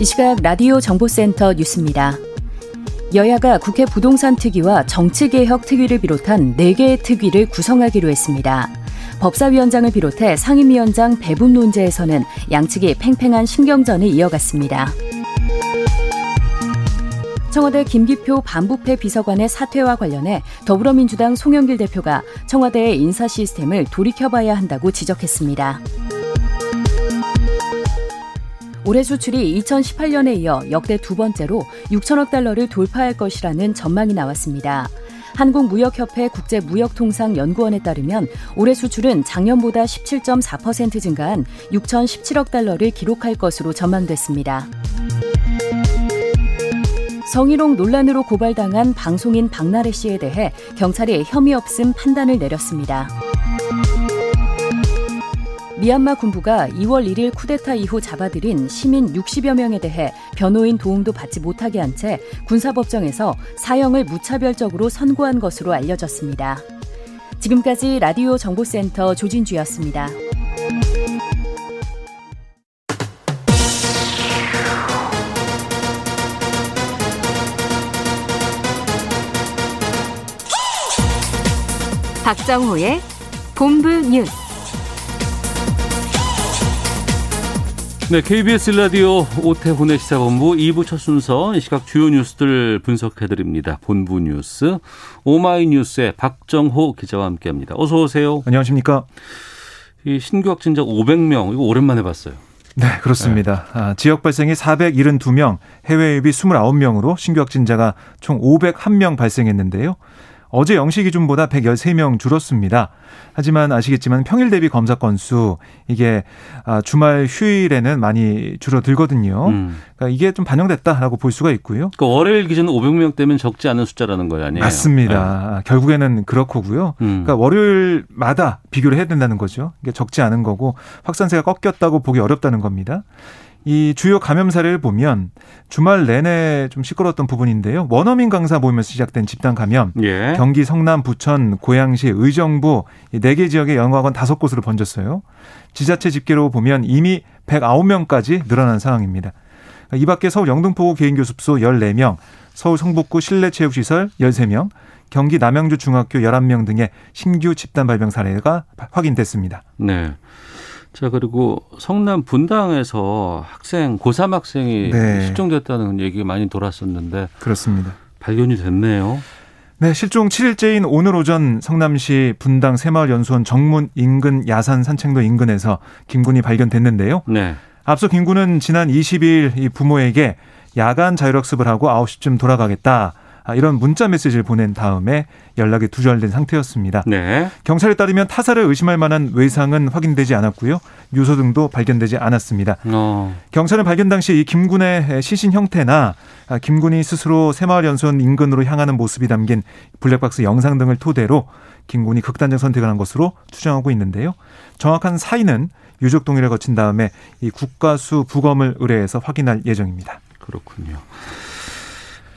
이 시각 라디오 정보센터 뉴스입니다. 여야가 국회 부동산 특위와 정치개혁 특위를 비롯한 4개의 특위를 구성하기로 했습니다. 법사위원장을 비롯해 상임위원장 배분 논제에서는 양측이 팽팽한 신경전을 이어갔습니다. 청와대 김기표 반부패 비서관의 사퇴와 관련해 더불어민주당 송영길 대표가 청와대의 인사 시스템을 돌이켜봐야 한다고 지적했습니다. 올해 수출이 2018년에 이어 역대 두 번째로 6천억 달러를 돌파할 것이라는 전망이 나왔습니다. 한국무역협회 국제무역통상연구원에 따르면 올해 수출은 작년보다 17.4% 증가한 6,017억 달러를 기록할 것으로 전망됐습니다. 성희롱 논란으로 고발당한 방송인 박나래 씨에 대해 경찰이 혐의 없음 판단을 내렸습니다. 미얀마 군부가 2월 1일 쿠데타 이후 잡아들인 시민 60여 명에 대해 변호인 도움도 받지 못하게 한 채 군사법정에서 사형을 무차별적으로 선고한 것으로 알려졌습니다. 지금까지 라디오 정보센터 조진주였습니다. 박정호의 본부 뉴스. 네, KBS 라디오 오태훈의 시사본부 2부 첫 순서 이 시각 주요 뉴스들 분석해드립니다. 본부 뉴스 오마이뉴스의 박정호 기자와 함께합니다. 어서 오세요. 안녕하십니까? 이 신규 확진자 500명 이거 오랜만에 봤어요. 네, 그렇습니다. 네. 아, 지역 발생이 472명, 해외 유입이 29명으로 신규 확진자가 총 501명 발생했는데요. 어제 0시 기준보다 113명 줄었습니다. 하지만 아시겠지만 평일 대비 검사 건수 이게 아, 주말 휴일에는 많이 줄어들거든요. 음. 그러니까 이게 좀 반영됐다라고 볼 수가 있고요. 그러니까 월요일 기준 500명대면 적지 않은 숫자라는 거예요, 아니에요? 맞습니다. 네. 결국에는 그렇고요. 음. 그러니까 월요일마다 비교를 해야 된다는 거죠. 이게 적지 않은 거고 확산세가 꺾였다고 보기 어렵다는 겁니다. 이 주요 감염 사례를 보면 주말 내내 좀 시끄러웠던 부분인데요. 원어민 강사 모임에서 시작된 집단 감염, 예. 경기 성남, 부천, 고양시, 의정부 네 개 지역의 영어학원 다섯 곳으로 번졌어요. 지자체 집계로 보면 이미 109명까지 늘어난 상황입니다. 이 밖에 서울 영등포 개인교습소 14명, 서울 성북구 실내체육시설 13명, 경기 남양주 중학교 11명 등의 신규 집단 발병 사례가 확인됐습니다. 네. 자 그리고 성남 분당에서 학생 고3 학생이 네. 실종됐다는 얘기가 많이 돌았었는데 그렇습니다. 발견이 됐네요. 네, 실종 7일째인 오늘 오전 성남시 분당 새마을 연수원 정문 인근 야산 산책로 인근에서 김군이 발견됐는데요. 네. 앞서 김군은 지난 20일 이 부모에게 야간 자율학습을 하고 9시쯤 돌아가겠다. 아, 이런 문자 메시지를 보낸 다음에 연락이 두절된 상태였습니다. 네. 경찰에 따르면 타사를 의심할 만한 외상은 확인되지 않았고요. 유서 등도 발견되지 않았습니다. 어. 경찰은 발견 당시 이 김군의 시신 형태나 아, 김군이 스스로 새마을연수원 인근으로 향하는 모습이 담긴 블랙박스 영상 등을 토대로 김군이 극단적 선택을 한 것으로 추정하고 있는데요. 정확한 사인은 유족 동의를 거친 다음에 이 국가수 부검을 의뢰해서 확인할 예정입니다. 그렇군요.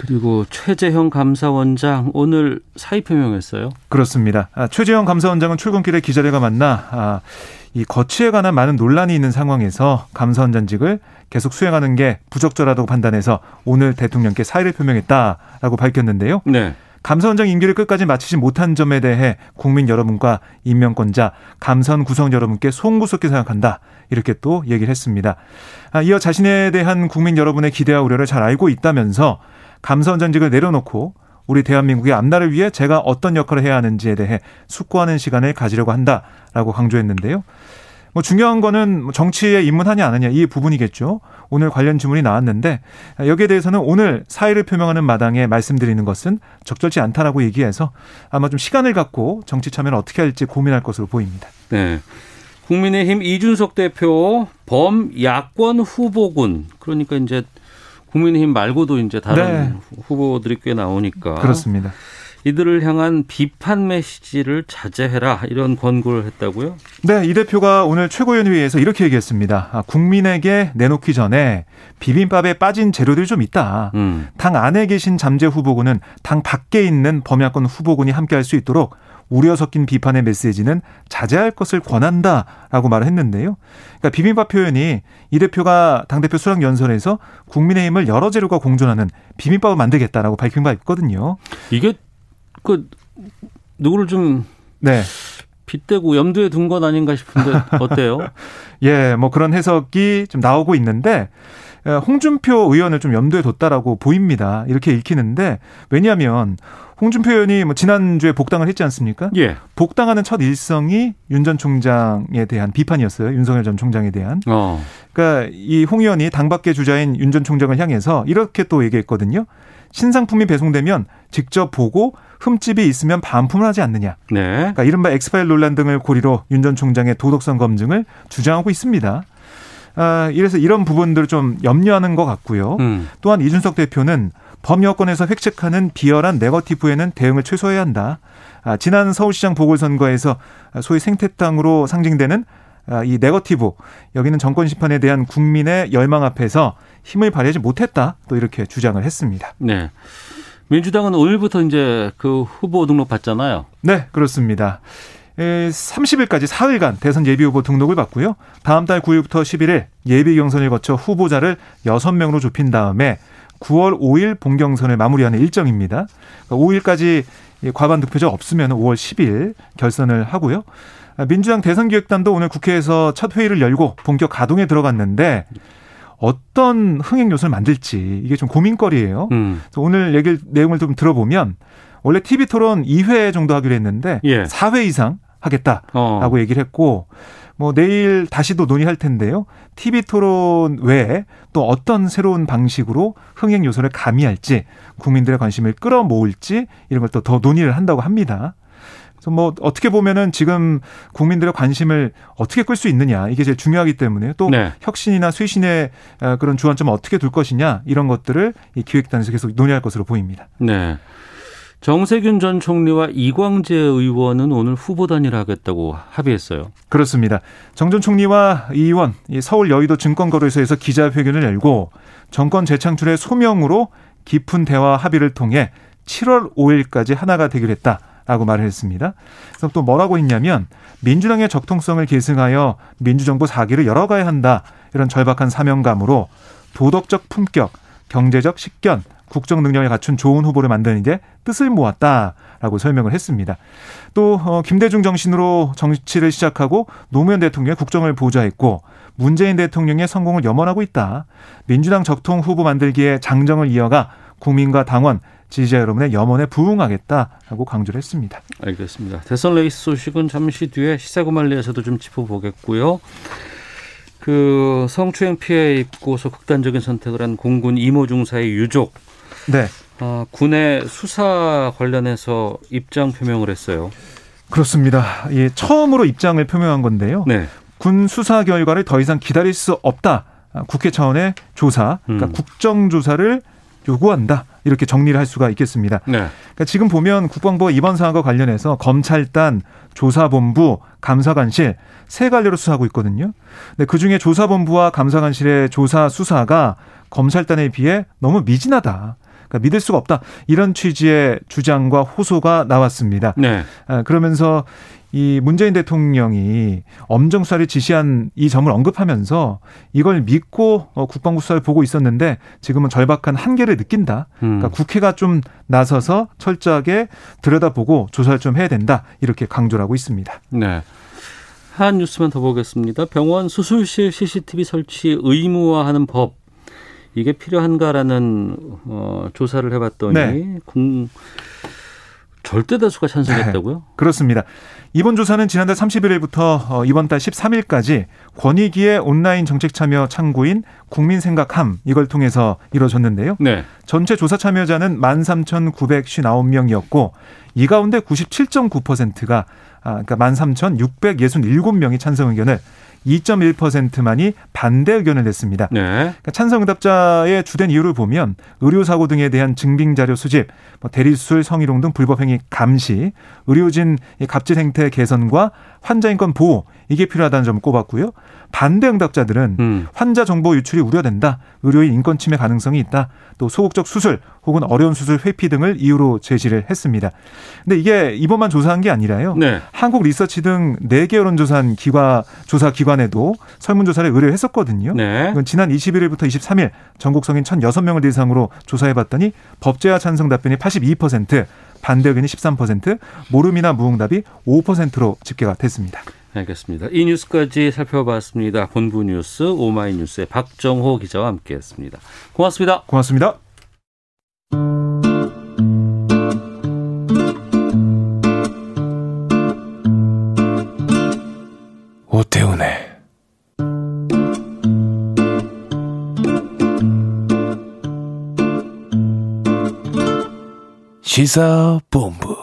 그리고 최재형 감사원장 오늘 사의 표명했어요. 그렇습니다. 아, 최재형 감사원장은 출근길에 기자들과 만나 아, 이 거취에 관한 많은 논란이 있는 상황에서 감사원장직을 계속 수행하는 게 부적절하다고 판단해서 오늘 대통령께 사의를 표명했다라고 밝혔는데요. 네. 감사원장 임기를 끝까지 마치지 못한 점에 대해 국민 여러분과 임명권자, 감사원 구성 여러분께 송구스럽게 생각한다. 이렇게 또 얘기를 했습니다. 아, 이어 자신에 대한 국민 여러분의 기대와 우려를 잘 알고 있다면서 감사원장직을 내려놓고 우리 대한민국의 앞날을 위해 제가 어떤 역할을 해야 하는지에 대해 숙고하는 시간을 가지려고 한다라고 강조했는데요. 뭐 중요한 거는 뭐 정치에 입문하냐 안 하냐 이 부분이겠죠. 오늘 관련 질문이 나왔는데 여기에 대해서는 오늘 사의를 표명하는 마당에 말씀드리는 것은 적절치 않다라고 얘기해서 아마 좀 시간을 갖고 정치 참여를 어떻게 할지 고민할 것으로 보입니다. 네. 국민의힘 이준석 대표 범 야권 후보군 그러니까 이제 국민의힘 말고도 이제 다른 네. 후보들이 꽤 나오니까 그렇습니다. 이들을 향한 비판 메시지를 자제해라 이런 권고를 했다고요? 네, 이 대표가 오늘 최고위원회에서 이렇게 얘기했습니다. 아, 국민에게 내놓기 전에 비빔밥에 빠진 재료들이 좀 있다. 음. 당 안에 계신 잠재 후보군은 당 밖에 있는 범야권 후보군이 함께할 수 있도록 우려 섞인 비판의 메시지는 자제할 것을 권한다라고 말을 했는데요. 그러니까 비빔밥 표현이 이 대표가 당대표 수락 연설에서 국민의힘을 여러 재료가 공존하는 비빔밥을 만들겠다라고 밝힌 바 있거든요. 이게 그 누구를 좀 네. 빗대고 염두에 둔건 아닌가 싶은데 어때요? 예, 뭐 그런 해석이 좀 나오고 있는데 어, 홍준표 의원을 좀 염두에 뒀다라고 보입니다. 이렇게 읽히는데 왜냐하면 홍준표 의원이 뭐 지난주에 복당을 했지 않습니까? 예. 복당하는 첫 일성이 윤 전 총장에 대한 비판이었어요. 윤석열 전 총장에 대한. 어. 그러니까 이 홍 의원이 당밖의 주자인 윤 전 총장을 향해서 이렇게 또 얘기했거든요. 신상품이 배송되면 직접 보고 흠집이 있으면 반품을 하지 않느냐. 네. 그러니까 이른바 엑스파일 논란 등을 고리로 윤 전 총장의 도덕성 검증을 주장하고 있습니다. 아, 이래서 이런 부분들을 좀 염려하는 것 같고요. 음. 또한 이준석 대표는 범여권에서 획책하는 비열한 네거티브에는 대응을 최소화해야 한다. 아, 지난 서울시장 보궐선거에서 소위 생태땅으로 상징되는 아, 이 네거티브 여기는 정권 심판에 대한 국민의 열망 앞에서 힘을 발휘하지 못했다. 또 이렇게 주장을 했습니다. 네. 민주당은 오늘부터 이제 그 후보 등록 받잖아요. 네, 그렇습니다. 30일까지 4일간 대선 예비후보 등록을 받고요. 다음 달 9일부터 11일 예비 경선을 거쳐 후보자를 6명으로 좁힌 다음에 9월 5일 본경선을 마무리하는 일정입니다. 5일까지 과반 득표자 없으면 5월 10일 결선을 하고요. 민주당 대선기획단도 오늘 국회에서 첫 회의를 열고 본격 가동에 들어갔는데 어떤 흥행 요소를 만들지 이게 좀 고민거리예요. 음. 오늘 얘기 내용을 좀 들어보면 원래 TV 토론 2회 정도 하기로 했는데 예. 4회 이상 하겠다라고 어. 얘기를 했고 뭐 내일 다시도 논의할 텐데요. TV 토론 외에 또 어떤 새로운 방식으로 흥행 요소를 가미할지 국민들의 관심을 끌어모을지 이런 걸 또 더 논의를 한다고 합니다. 그래서 뭐 어떻게 보면은 지금 국민들의 관심을 어떻게 끌 수 있느냐 이게 제일 중요하기 때문에 또 네. 혁신이나 쇄신의 어, 그런 주안점을 어떻게 둘 것이냐 이런 것들을 이 기획단에서 계속 논의할 것으로 보입니다. 네. 정세균 전 총리와 이광재 의원은 오늘 후보 단일화 하겠다고 합의했어요. 그렇습니다. 정 전 총리와 이 의원 이 서울 여의도 증권거래소에서 기자회견을 열고 정권 재창출의 소명으로 깊은 대화 합의를 통해 7월 5일까지 하나가 되기로 했다 라고 말을 했습니다. 그래서 또 뭐라고 했냐면 민주당의 적통성을 계승하여 민주정부 사기를 열어가야 한다 이런 절박한 사명감으로 도덕적 품격, 경제적 식견, 국정 능력을 갖춘 좋은 후보를 만드는데 뜻을 모았다라고 설명을 했습니다. 또 어, 김대중 정신으로 정치를 시작하고 노무현 대통령의 국정을 보좌했고 문재인 대통령의 성공을 염원하고 있다. 민주당 적통 후보 만들기에 장정을 이어가 국민과 당원, 지지자 여러분의 염원에 부응하겠다라고 강조를 했습니다. 알겠습니다. 대선 레이스 소식은 잠시 뒤에 시사구말리에서도 좀 짚어보겠고요. 그 성추행 피해 입고서 극단적인 선택을 한 공군 이모 중사의 유족 네. 아, 군의 수사 관련해서 입장 표명을 했어요. 그렇습니다. 예, 처음으로 입장을 표명한 건데요. 네. 군 수사 결과를 더 이상 기다릴 수 없다. 아, 국회 차원의 조사, 그러니까 음. 국정 조사를 요구한다. 이렇게 정리를 할 수가 있겠습니다. 네. 그러니까 지금 보면 국방부가 이번 사안과 관련해서 검찰단, 조사본부, 감사관실 세 갈래로 수사하고 있거든요. 근데 그 중에 조사본부와 감사관실의 조사 수사가 검찰단에 비해 너무 미진하다. 그러니까 믿을 수가 없다. 이런 취지의 주장과 호소가 나왔습니다. 네. 아, 그러면서 이 문재인 대통령이 엄정 수사를 지시한 이 점을 언급하면서 이걸 믿고 어, 국방부 수사를 보고 있었는데 지금은 절박한 한계를 느낀다. 음. 그러니까 국회가 좀 나서서 철저하게 들여다보고 조사를 좀 해야 된다. 이렇게 강조를 하고 있습니다. 네. 한 뉴스만 더 보겠습니다. 병원 수술실 CCTV 설치 의무화하는 법 이게 필요한가라는 어, 조사를 해봤더니 네. 국- 절대 다수가 찬성했다고요? 그렇습니다. 이번 조사는 지난달 31일부터 어, 이번 달 13일까지 권익위의 온라인 정책 참여 창구인 국민 생각함 이걸 통해서 이루어졌는데요. 네. 전체 조사 참여자는 13,959명이었고 이 가운데 97.9%가 아, 그러니까 13,667명이 찬성 의견을 2.1%만이 반대 의견을 냈습니다. 네. 그러니까 찬성 응답자의 주된 이유를 보면 의료 사고 등에 대한 증빙 자료 수집, 뭐 대리술, 성희롱 등 불법 행위 감시, 의료진 갑질 행태 개선과 환자 인권 보호 이게 필요하다는 점을 꼽았고요. 반대 응답자들은 음. 환자 정보 유출이 우려된다, 의료인 인권 침해 가능성이 있다, 또 소극적 수술 혹은 어려운 수술 회피 등을 이유로 제시를 했습니다. 근데 이게 이번만 조사한 게 아니라요. 네. 한국 리서치 등 4개 여론조사 기관 조사 기관에도 설문조사를 의뢰했었거든요. 네. 지난 21일부터 23일 전국 성인 1,006명을 대상으로 조사해 봤더니 법제화 찬성 답변이 82%, 반대 의견이 13%, 모름이나 무응답이 5%로 집계가 됐습니다. 알겠습니다. 이 뉴스까지 살펴봤습니다. 본부 뉴스 오마이뉴스의 박정호 기자와 함께했습니다. 고맙습니다. 고맙습니다. 오태훈의 시사본부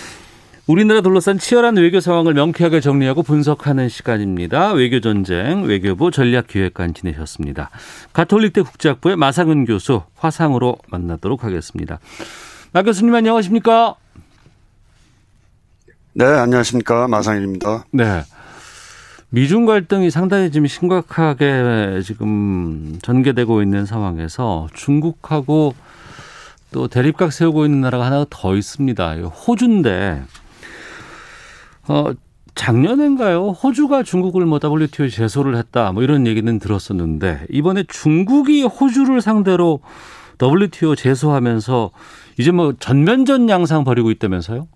우리나라 둘러싼 치열한 외교 상황을 명쾌하게 정리하고 분석하는 시간입니다. 외교 전쟁 외교부 전략기획관 지내셨습니다. 가톨릭대 국제학부의 마상은 교수 화상으로 만나도록 하겠습니다. 마 교수님 안녕하십니까? 네, 안녕하십니까. 마상일입니다. 네. 미중 갈등이 상당히 지금 심각하게 지금 전개되고 있는 상황에서 중국하고 또 대립각 세우고 있는 나라가 하나 더 있습니다. 호주인데 어, 작년인가요? 호주가 중국을 뭐 WTO에 제소를 했다. 뭐 이런 얘기는 들었었는데 이번에 중국이 호주를 상대로 WTO 제소하면서 이제 뭐 전면전 양상 벌이고 있다면서요?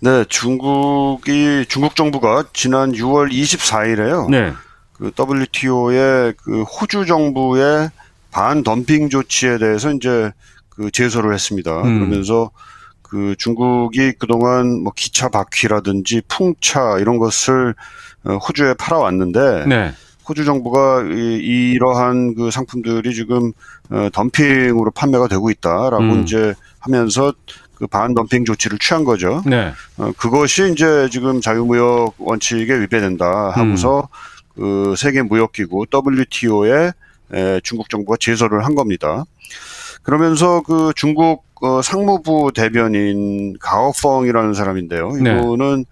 네, 중국이 중국 정부가 지난 6월 24일에요. 네. 그 WTO의 그 호주 정부의 반 덤핑 조치에 대해서 이제 그 제소를 했습니다. 음. 그러면서 그 중국이 그동안 뭐 기차 바퀴라든지 풍차 이런 것을 어, 호주에 팔아왔는데 네. 호주 정부가 이, 이러한 그 상품들이 지금 어, 덤핑으로 판매가 되고 있다라고 음. 이제 하면서 그 반덤핑 조치를 취한 거죠. 네. 어, 그것이 이제 지금 자유무역 원칙에 위배된다 하고서 그 세계 무역기구 WTO에 에, 중국 정부가 제소를 한 겁니다. 그러면서 그 중국 어, 상무부 대변인 가오펑이라는 사람인데요. 네. 이분은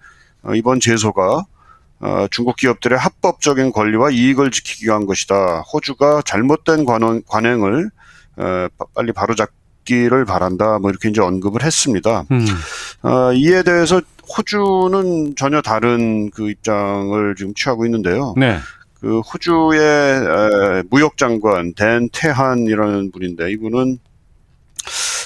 어, 이번 제소가 어, 중국 기업들의 합법적인 권리와 이익을 지키기 위한 것이다. 호주가 잘못된 관원, 관행을 어, 빠- 빨리 바로잡기를 바란다. 뭐 이렇게 이제 언급을 했습니다. 음. 어, 이에 대해서 호주는 전혀 다른 그 입장을 지금 취하고 있는데요. 네. 그 호주의 에, 무역장관 댄 태한이라는 분인데 이분은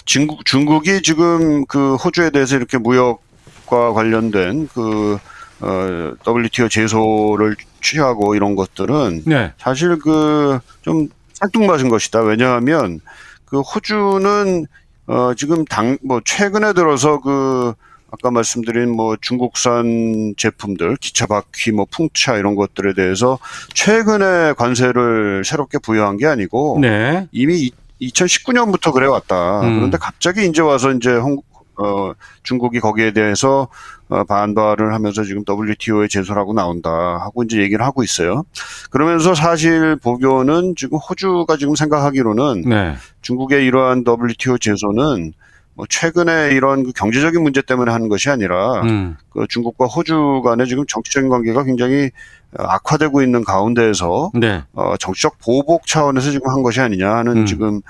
중국 중국이 지금 그 호주에 대해서 이렇게 무역과 관련된 그 어, WTO 제소를 취하고 이런 것들은 네. 사실 그좀 쌀뚱맞은 것이다. 왜냐하면 그 호주는 어 지금 당 뭐 최근에 들어서 그 아까 말씀드린 뭐 중국산 제품들 기차 바퀴 뭐 풍차 이런 것들에 대해서 최근에 관세를 새롭게 부여한 게 아니고 네. 이미 2019년부터 그래 왔다. 음. 그런데 갑자기 이제 와서 이제 홍, 어, 중국이 거기에 대해서 어, 반발을 하면서 지금 WTO에 제소하고 나온다 하고 이제 얘기를 하고 있어요. 그러면서 사실 보교는 지금 호주가 지금 생각하기로는 네. 중국의 이러한 WTO 제소는 뭐 최근에 이런 그 경제적인 문제 때문에 하는 것이 아니라 음. 그 중국과 호주 간의 지금 정치적인 관계가 굉장히 어, 악화되고 있는 가운데에서 네. 어, 정치적 보복 차원에서 지금 한 것이 아니냐 하는 음. 지금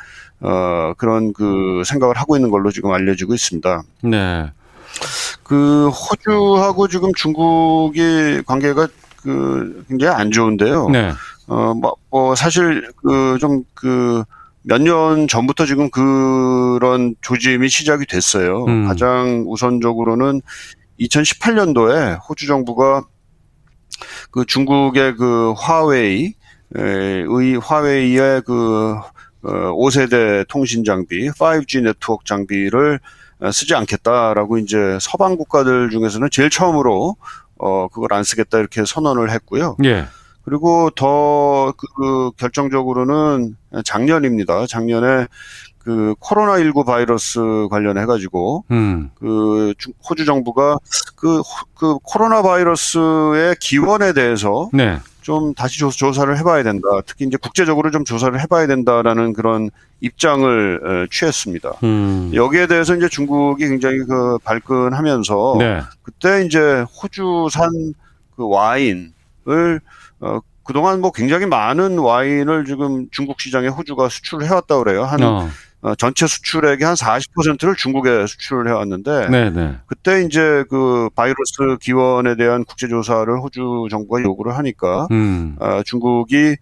어, 그런 그 생각을 하고 있는 걸로 지금 알려지고 있습니다. 네. 그 호주하고 지금 중국의 관계가 그 굉장히 안 좋은데요. 네. 어, 뭐, 뭐 사실 그 좀 그 몇 년 전부터 지금 그런 조짐이 시작이 됐어요. 음. 가장 우선적으로는 2018년도에 호주 정부가 그 중국의 그 화웨이 의 화웨이의 그 어, 5세대 통신 장비, 5G 네트워크 장비를 어, 쓰지 않겠다라고 이제 서방 국가들 중에서는 제일 처음으로 어 그걸 안 쓰겠다 이렇게 선언을 했고요. 예. 그리고 더 그 결정적으로는 작년입니다. 작년에 그 코로나19 바이러스 관련해 가지고 음. 그 중- 호주 정부가 그, 호- 그 코로나 바이러스의 기원에 대해서 네. 좀 다시 조, 조사를 해봐야 된다. 특히 이제 국제적으로 좀 조사를 해봐야 된다라는 그런 입장을 에, 취했습니다. 음. 여기에 대해서 이제 중국이 굉장히 그 발끈하면서 네. 그때 이제 호주산 그 와인을 어 그동안 뭐 굉장히 많은 와인을 지금 중국 시장에 호주가 수출을 해왔다 그래요. 한 어. 어, 전체 수출액의 한 40%를 중국에 수출을 해왔는데 네, 네. 그때 이제 그 바이러스 기원에 대한 국제 조사를 호주 정부가 요구를 하니까 음. 아, 중국이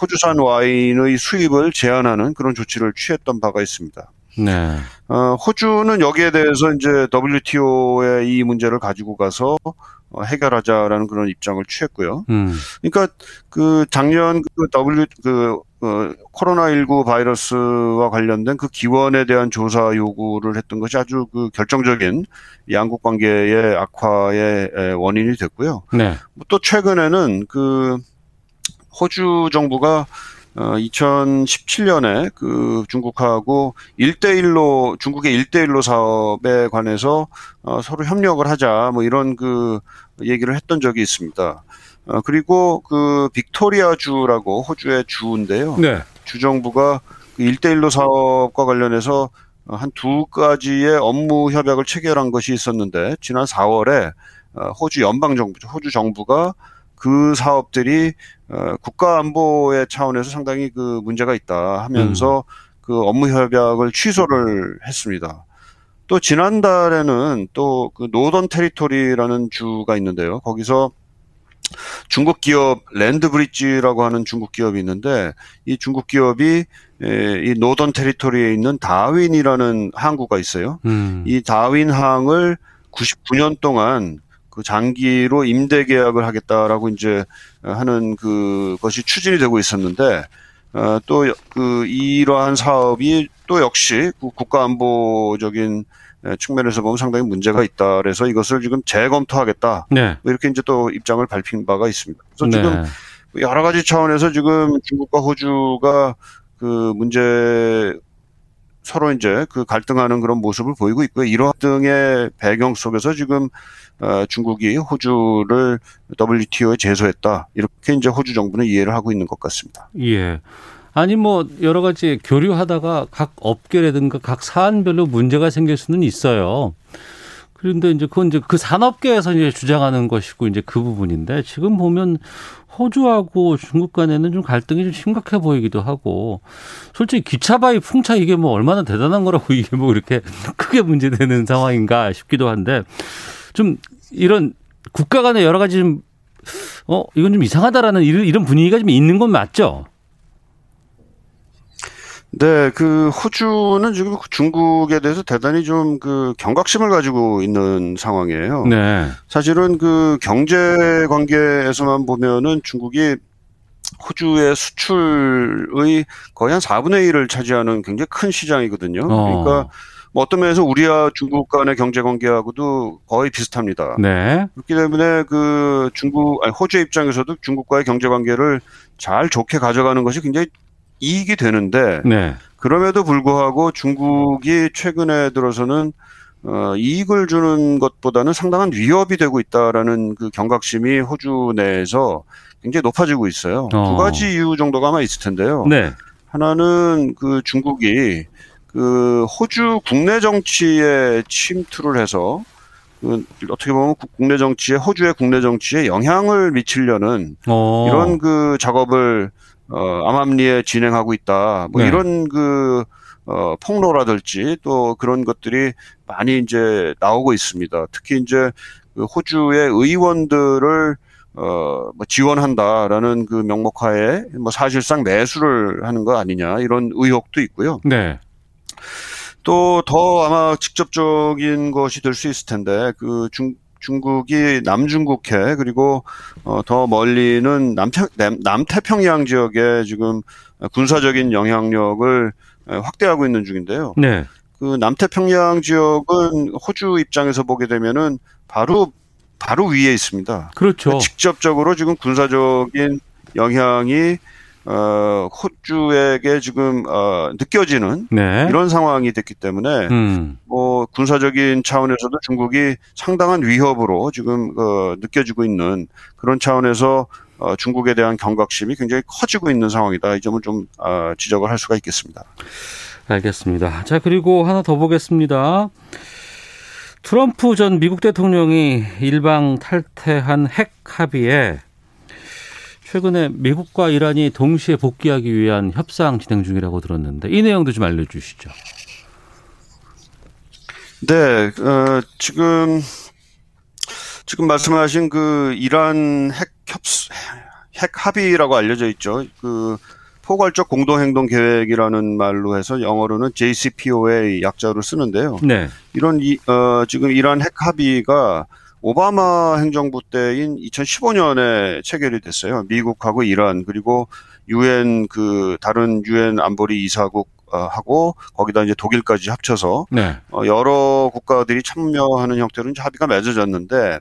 호주산 와인의 수입을 제한하는 그런 조치를 취했던 바가 있습니다. 네. 어, 호주는 여기에 대해서 이제 WTO에 이 문제를 가지고 가서 어, 해결하자라는 그런 입장을 취했고요. 음. 그러니까 그 작년 그 W 그 어, 코로나19 바이러스와 관련된 그 기원에 대한 조사 요구를 했던 것이 아주 그 결정적인 양국 관계의 악화의 에, 원인이 됐고요. 네. 또 최근에는 그 호주 정부가 어 2017년에 그 중국하고 1대1로 중국의 1대1로 사업에 관해서 어 서로 협력을 하자 뭐 이런 그 얘기를 했던 적이 있습니다. 어 그리고 그 빅토리아 주라고 호주의 주인데요. 네. 주 정부가 그 1대1로 사업과 관련해서 한 두 가지의 업무 협약을 체결한 것이 있었는데 지난 4월에 어, 호주 연방 정부, 호주 정부가 그 사업들이 어, 국가 안보의 차원에서 상당히 그 문제가 있다 하면서 그 업무 협약을 취소를 했습니다. 또 지난달에는 또 그 노던 테리토리라는 주가 있는데요. 거기서 중국 기업 랜드브릿지라고 하는 중국 기업이 있는데 이 중국 기업이 에, 이 노던 테리토리에 있는 다윈이라는 항구가 있어요. 음. 이 다윈 항을 99년 동안 그 장기로 임대 계약을 하겠다라고 이제 하는 그 것이 추진이 되고 있었는데 어, 또그 이러한 사업이 또 역시 그 국가 안보적인 측면에서 보면 상당히 문제가 있다. 그래서 이것을 지금 재검토하겠다. 네. 뭐 이렇게 이제 또 입장을 밝힌 바가 있습니다. 그래서 지금 네. 여러 가지 차원에서 지금 중국과 호주가 그 문제 서로 이제 그 갈등하는 그런 모습을 보이고 있고요. 이러한 등의 배경 속에서 지금 어, 중국이 호주를 WTO에 제소했다. 이렇게 이제 호주 정부는 이해를 하고 있는 것 같습니다. 예. 아니 뭐 여러 가지 교류하다가 각 업계라든가 각 사안별로 문제가 생길 수는 있어요. 그런데 이제 그건 이제 그 산업계에서 이제 주장하는 것이고 이제 그 부분인데 지금 보면 호주하고 중국 간에는 좀 갈등이 좀 심각해 보이기도 하고 솔직히 기차바위 풍차 이게 뭐 얼마나 대단한 거라고 이게 뭐 이렇게 크게 문제되는 상황인가 싶기도 한데 좀 이런 국가 간의 여러 가지 좀 어, 이건 좀 이상하다라는 이런 분위기가 좀 있는 건 맞죠? 네, 그 호주는 지금 중국에 대해서 대단히 좀 그 경각심을 가지고 있는 상황이에요. 네. 사실은 그 경제 관계에서만 보면은 중국이 호주의 수출의 거의 한 4분의 1을 차지하는 굉장히 큰 시장이거든요. 어. 그러니까 뭐 어떤 면에서 우리와 중국 간의 경제 관계하고도 거의 비슷합니다. 네. 그렇기 때문에 그 중국, 아니 호주의 입장에서도 중국과의 경제 관계를 잘 좋게 가져가는 것이 굉장히 이익이 되는데 네. 그럼에도 불구하고 중국이 최근에 들어서는 어, 이익을 주는 것보다는 상당한 위협이 되고 있다라는 그 경각심이 호주 내에서 굉장히 높아지고 있어요. 어. 두 가지 이유 정도가 아마 있을 텐데요. 네. 하나는 그 중국이 그 호주 국내 정치에 침투를 해서 그 어떻게 보면 국내 정치에 호주의 국내 정치에 영향을 미치려는 어. 이런 그 작업을 어, 암암리에 진행하고 있다. 뭐 네. 이런 그 어, 폭로라든지 또 그런 것들이 많이 이제 나오고 있습니다. 특히 이제 그 호주의 의원들을 어, 뭐 지원한다라는 그 명목하에 뭐 사실상 매수를 하는 거 아니냐 이런 의혹도 있고요. 네. 또 더 아마 직접적인 것이 될 수 있을 텐데 그 중, 중국이 남중국해 그리고 어, 더 멀리는 남태, 남, 남태평양 지역에 지금 군사적인 영향력을 확대하고 있는 중인데요. 네. 그 남태평양 지역은 호주 입장에서 보게 되면은 바로 바로 위에 있습니다. 그렇죠. 직접적으로 지금 군사적인 영향이 어, 호주에게 지금 어, 느껴지는 네. 이런 상황이 됐기 때문에 음. 뭐 군사적인 차원에서도 중국이 상당한 위협으로 지금 어, 느껴지고 있는 그런 차원에서 어, 중국에 대한 경각심이 굉장히 커지고 있는 상황이다. 이 점을 좀 어, 지적을 할 수가 있겠습니다. 알겠습니다. 자, 그리고 하나 더 보겠습니다. 트럼프 전 미국 대통령이 일방 탈퇴한 핵 합의에 최근에 미국과 이란이 동시에 복귀하기 위한 협상 진행 중이라고 들었는데 이 내용도 좀 알려주시죠. 네, 어, 지금 지금 말씀하신 그 이란 핵 협, 핵 합의라고 알려져 있죠. 그 포괄적 공동행동 계획이라는 말로 해서 영어로는 JCPOA 약자로 쓰는데요. 네. 이런 이, 어, 지금 이란 핵 합의가 오바마 행정부 때인 2015년에 체결이 됐어요. 미국하고 이란 그리고 유엔 그 다른 유엔 안보리 이사국 어, 하고 거기다 이제 독일까지 합쳐서 네. 어, 여러 국가들이 참여하는 형태로 이제 합의가 맺어졌는데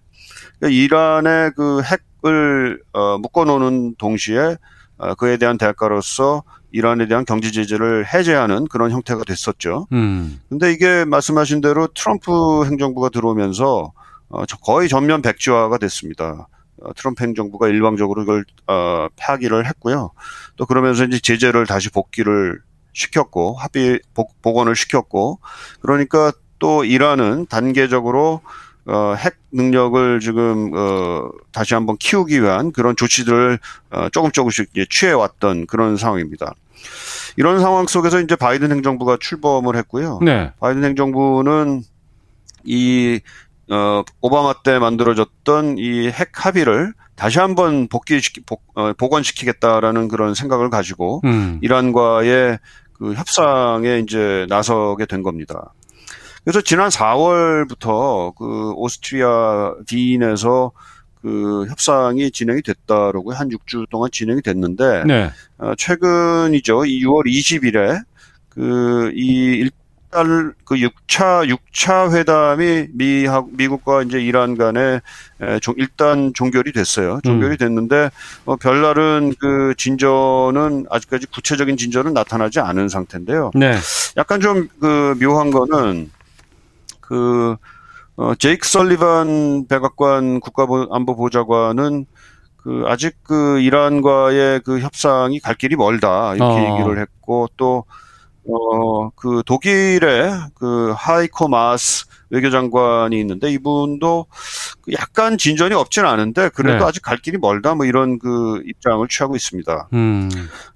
그러니까 이란의 그 핵을 어, 묶어놓는 동시에 어, 그에 대한 대가로서 이란에 대한 경제 제재를 해제하는 그런 형태가 됐었죠. 음. 근데 이게 말씀하신 대로 트럼프 행정부가 들어오면서 어, 거의 전면 백지화가 됐습니다. 어, 트럼프 행정부가 일방적으로 이걸 어, 파기를 했고요. 또 그러면서 이제 제재를 다시 복귀를 시켰고 합의 복, 복원을 시켰고 그러니까 또 이란은 단계적으로 어, 핵 능력을 지금 어, 다시 한번 키우기 위한 그런 조치들을 어, 조금 조금씩 취해 왔던 그런 상황입니다. 이런 상황 속에서 이제 바이든 행정부가 출범을 했고요. 네. 바이든 행정부는 이 어, 오바마 때 만들어졌던 이 핵 합의를 다시 한번 복귀시키 복, 어, 복원시키겠다라는 그런 생각을 가지고 음. 이란과의 그 협상에 이제 나서게 된 겁니다. 그래서 지난 4월부터 그 오스트리아 비인에서 그 협상이 진행이 됐다라고 한 6주 동안 진행이 됐는데 네. 어, 최근이죠. 이 6월 20일에 그이 일단 그 6차 6차 회담이 미 미국과 이제 이란 간에 일단 종결이 됐어요. 종결이 음. 됐는데 어, 별다른 그 진전은 아직까지 구체적인 진전은 나타나지 않은 상태인데요. 네. 약간 좀 그 묘한 거는 그 어, 제이크 설리반 백악관 국가안보보좌관은 그 아직 그 이란과의 그 협상이 갈 길이 멀다 이렇게 어. 얘기를 했고 또 어, 그 독일의 그 하이코 마스 외교장관이 있는데 이분도 그 약간 진전이 없지는 않은데 그래도 네. 아직 갈 길이 멀다 뭐 이런 그 입장을 취하고 있습니다. 음.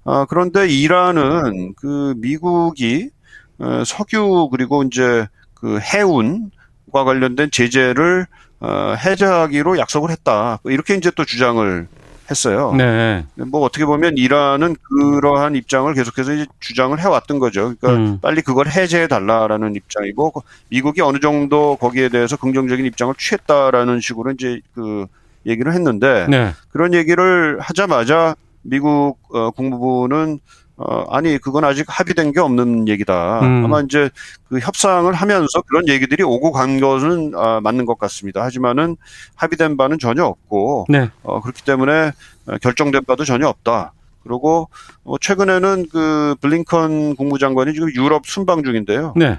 아, 그런데 이란은 그 미국이 어, 석유 그리고 이제 그 해운과 관련된 제재를 어, 해제하기로 약속을 했다. 이렇게 이제 또 주장을 했어요. 네. 뭐 어떻게 보면 이란은 그러한 입장을 계속해서 이제 주장을 해왔던 거죠. 그러니까 음. 빨리 그걸 해제해 달라라는 입장이고 미국이 어느 정도 거기에 대해서 긍정적인 입장을 취했다라는 식으로 이제 그 얘기를 했는데 네. 그런 얘기를 하자마자 미국 어, 국무부는 어, 아니 그건 아직 합의된 게 없는 얘기다. 음. 아마 이제 그 협상을 하면서 그런 얘기들이 오고 간 것은 아, 맞는 것 같습니다. 하지만은 합의된 바는 전혀 없고 네. 어, 그렇기 때문에 어, 결정된 바도 전혀 없다. 그리고 어, 최근에는 그 블링컨 국무장관이 지금 유럽 순방 중인데요. 네.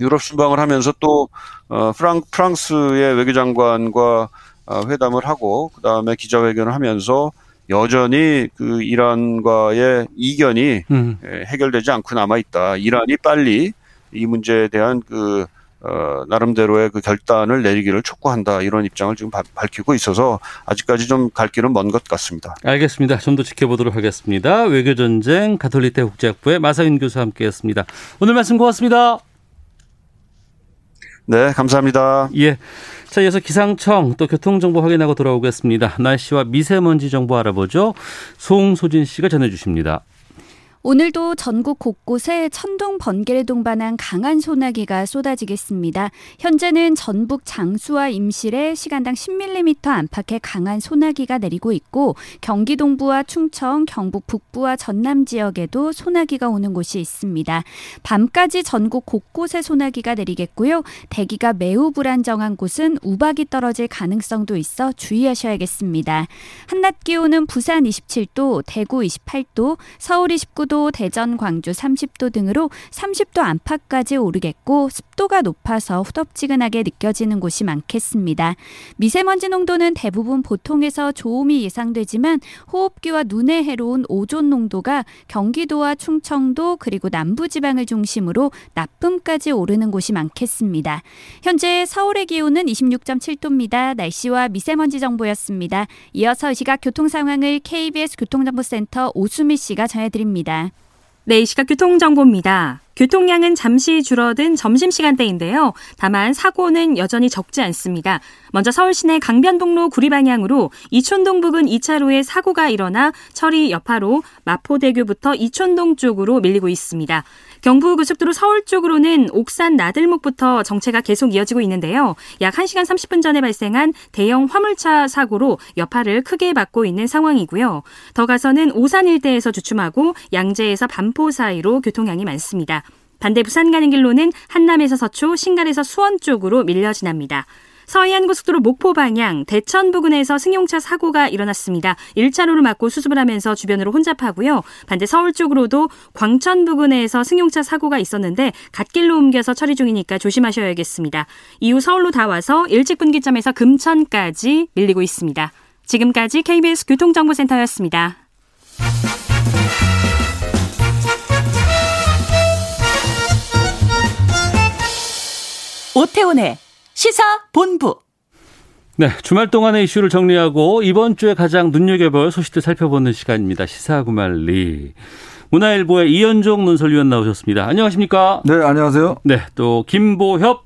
유럽 순방을 하면서 또 어, 프랑, 프랑스의 외교장관과 어, 회담을 하고 그 다음에 기자회견을 하면서 여전히 그 이란과의 이견이 음. 에, 해결되지 않고 남아 있다. 이란이 빨리 이 문제에 대한 그 어, 나름대로의 그 결단을 내리기를 촉구한다 이런 입장을 지금 바, 밝히고 있어서 아직까지 좀 갈 길은 먼 것 같습니다. 알겠습니다. 좀 더 지켜보도록 하겠습니다. 외교전쟁 가톨릭대 국제학부의 마사윤 교수와 함께했습니다. 오늘 말씀 고맙습니다. 네, 감사합니다. 예. 자, 이어서 기상청 또 교통정보 확인하고 돌아오겠습니다. 날씨와 미세먼지 정보 알아보죠. 송소진 씨가 전해주십니다. 오늘도 전국 곳곳에 천둥 번개를 동반한 강한 소나기가 쏟아지겠습니다. 현재는 전북 장수와 임실에 시간당 10mm 안팎의 강한 소나기가 내리고 있고 경기 동부와 충청, 경북 북부와 전남 지역에도 소나기가 오는 곳이 있습니다. 밤까지 전국 곳곳에 소나기가 내리겠고요. 대기가 매우 불안정한 곳은 우박이 떨어질 가능성도 있어 주의하셔야겠습니다. 한낮 기온은 부산 27도, 대구 28도, 서울 29도, 대전, 광주 30도 등으로 30도 안팎까지 오르겠고 습도가 높아서 후덥지근하게 느껴지는 곳이 많겠습니다. 미세먼지 농도는 대부분 보통에서 좋음이 예상되지만 호흡기와 눈에 해로운 오존 농도가 경기도와 충청도 그리고 남부 지방을 중심으로 나쁨까지 오르는 곳이 많겠습니다. 현재 서울의 기온은 26.7도입니다. 날씨와 미세먼지 정보였습니다. 이어서 이 시각 교통 상황을 KBS 교통정보센터 오수미 씨가 전해드립니다. 네, 이 시각 교통정보입니다. 교통량은 잠시 줄어든 점심시간대인데요. 다만 사고는 여전히 적지 않습니다. 먼저 서울 시내 강변북로 구리 방향으로 이촌동 부근 2차로에 사고가 일어나 철이 여파로 마포대교부터 이촌동 쪽으로 밀리고 있습니다. 경부고속도로 서울 쪽으로는 옥산 나들목부터 정체가 계속 이어지고 있는데요. 약 1시간 30분 전에 발생한 대형 화물차 사고로 여파를 크게 받고 있는 상황이고요. 더 가서는 오산 일대에서 주춤하고 양재에서 반포 사이로 교통량이 많습니다. 반대 부산 가는 길로는 한남에서 서초, 신갈에서 수원 쪽으로 밀려 지납니다. 서해안 고속도로 목포 방향 대천 부근에서 승용차 사고가 일어났습니다. 1차로를 막고 수습을 하면서 주변으로 혼잡하고요. 반대 서울 쪽으로도 광천 부근에서 승용차 사고가 있었는데 갓길로 옮겨서 처리 중이니까 조심하셔야겠습니다. 이후 서울로 다 와서 일찍 분기점에서 금천까지 밀리고 있습니다. 지금까지 KBS 교통정보센터였습니다. 오태훈의 시사본부. 네, 주말 동안의 이슈를 정리하고 이번 주에 가장 눈여겨볼 소식들 살펴보는 시간입니다. 시사구말리. 문화일보의 이현종 논설위원 나오셨습니다. 안녕하십니까? 네, 안녕하세요. 네, 또 김보협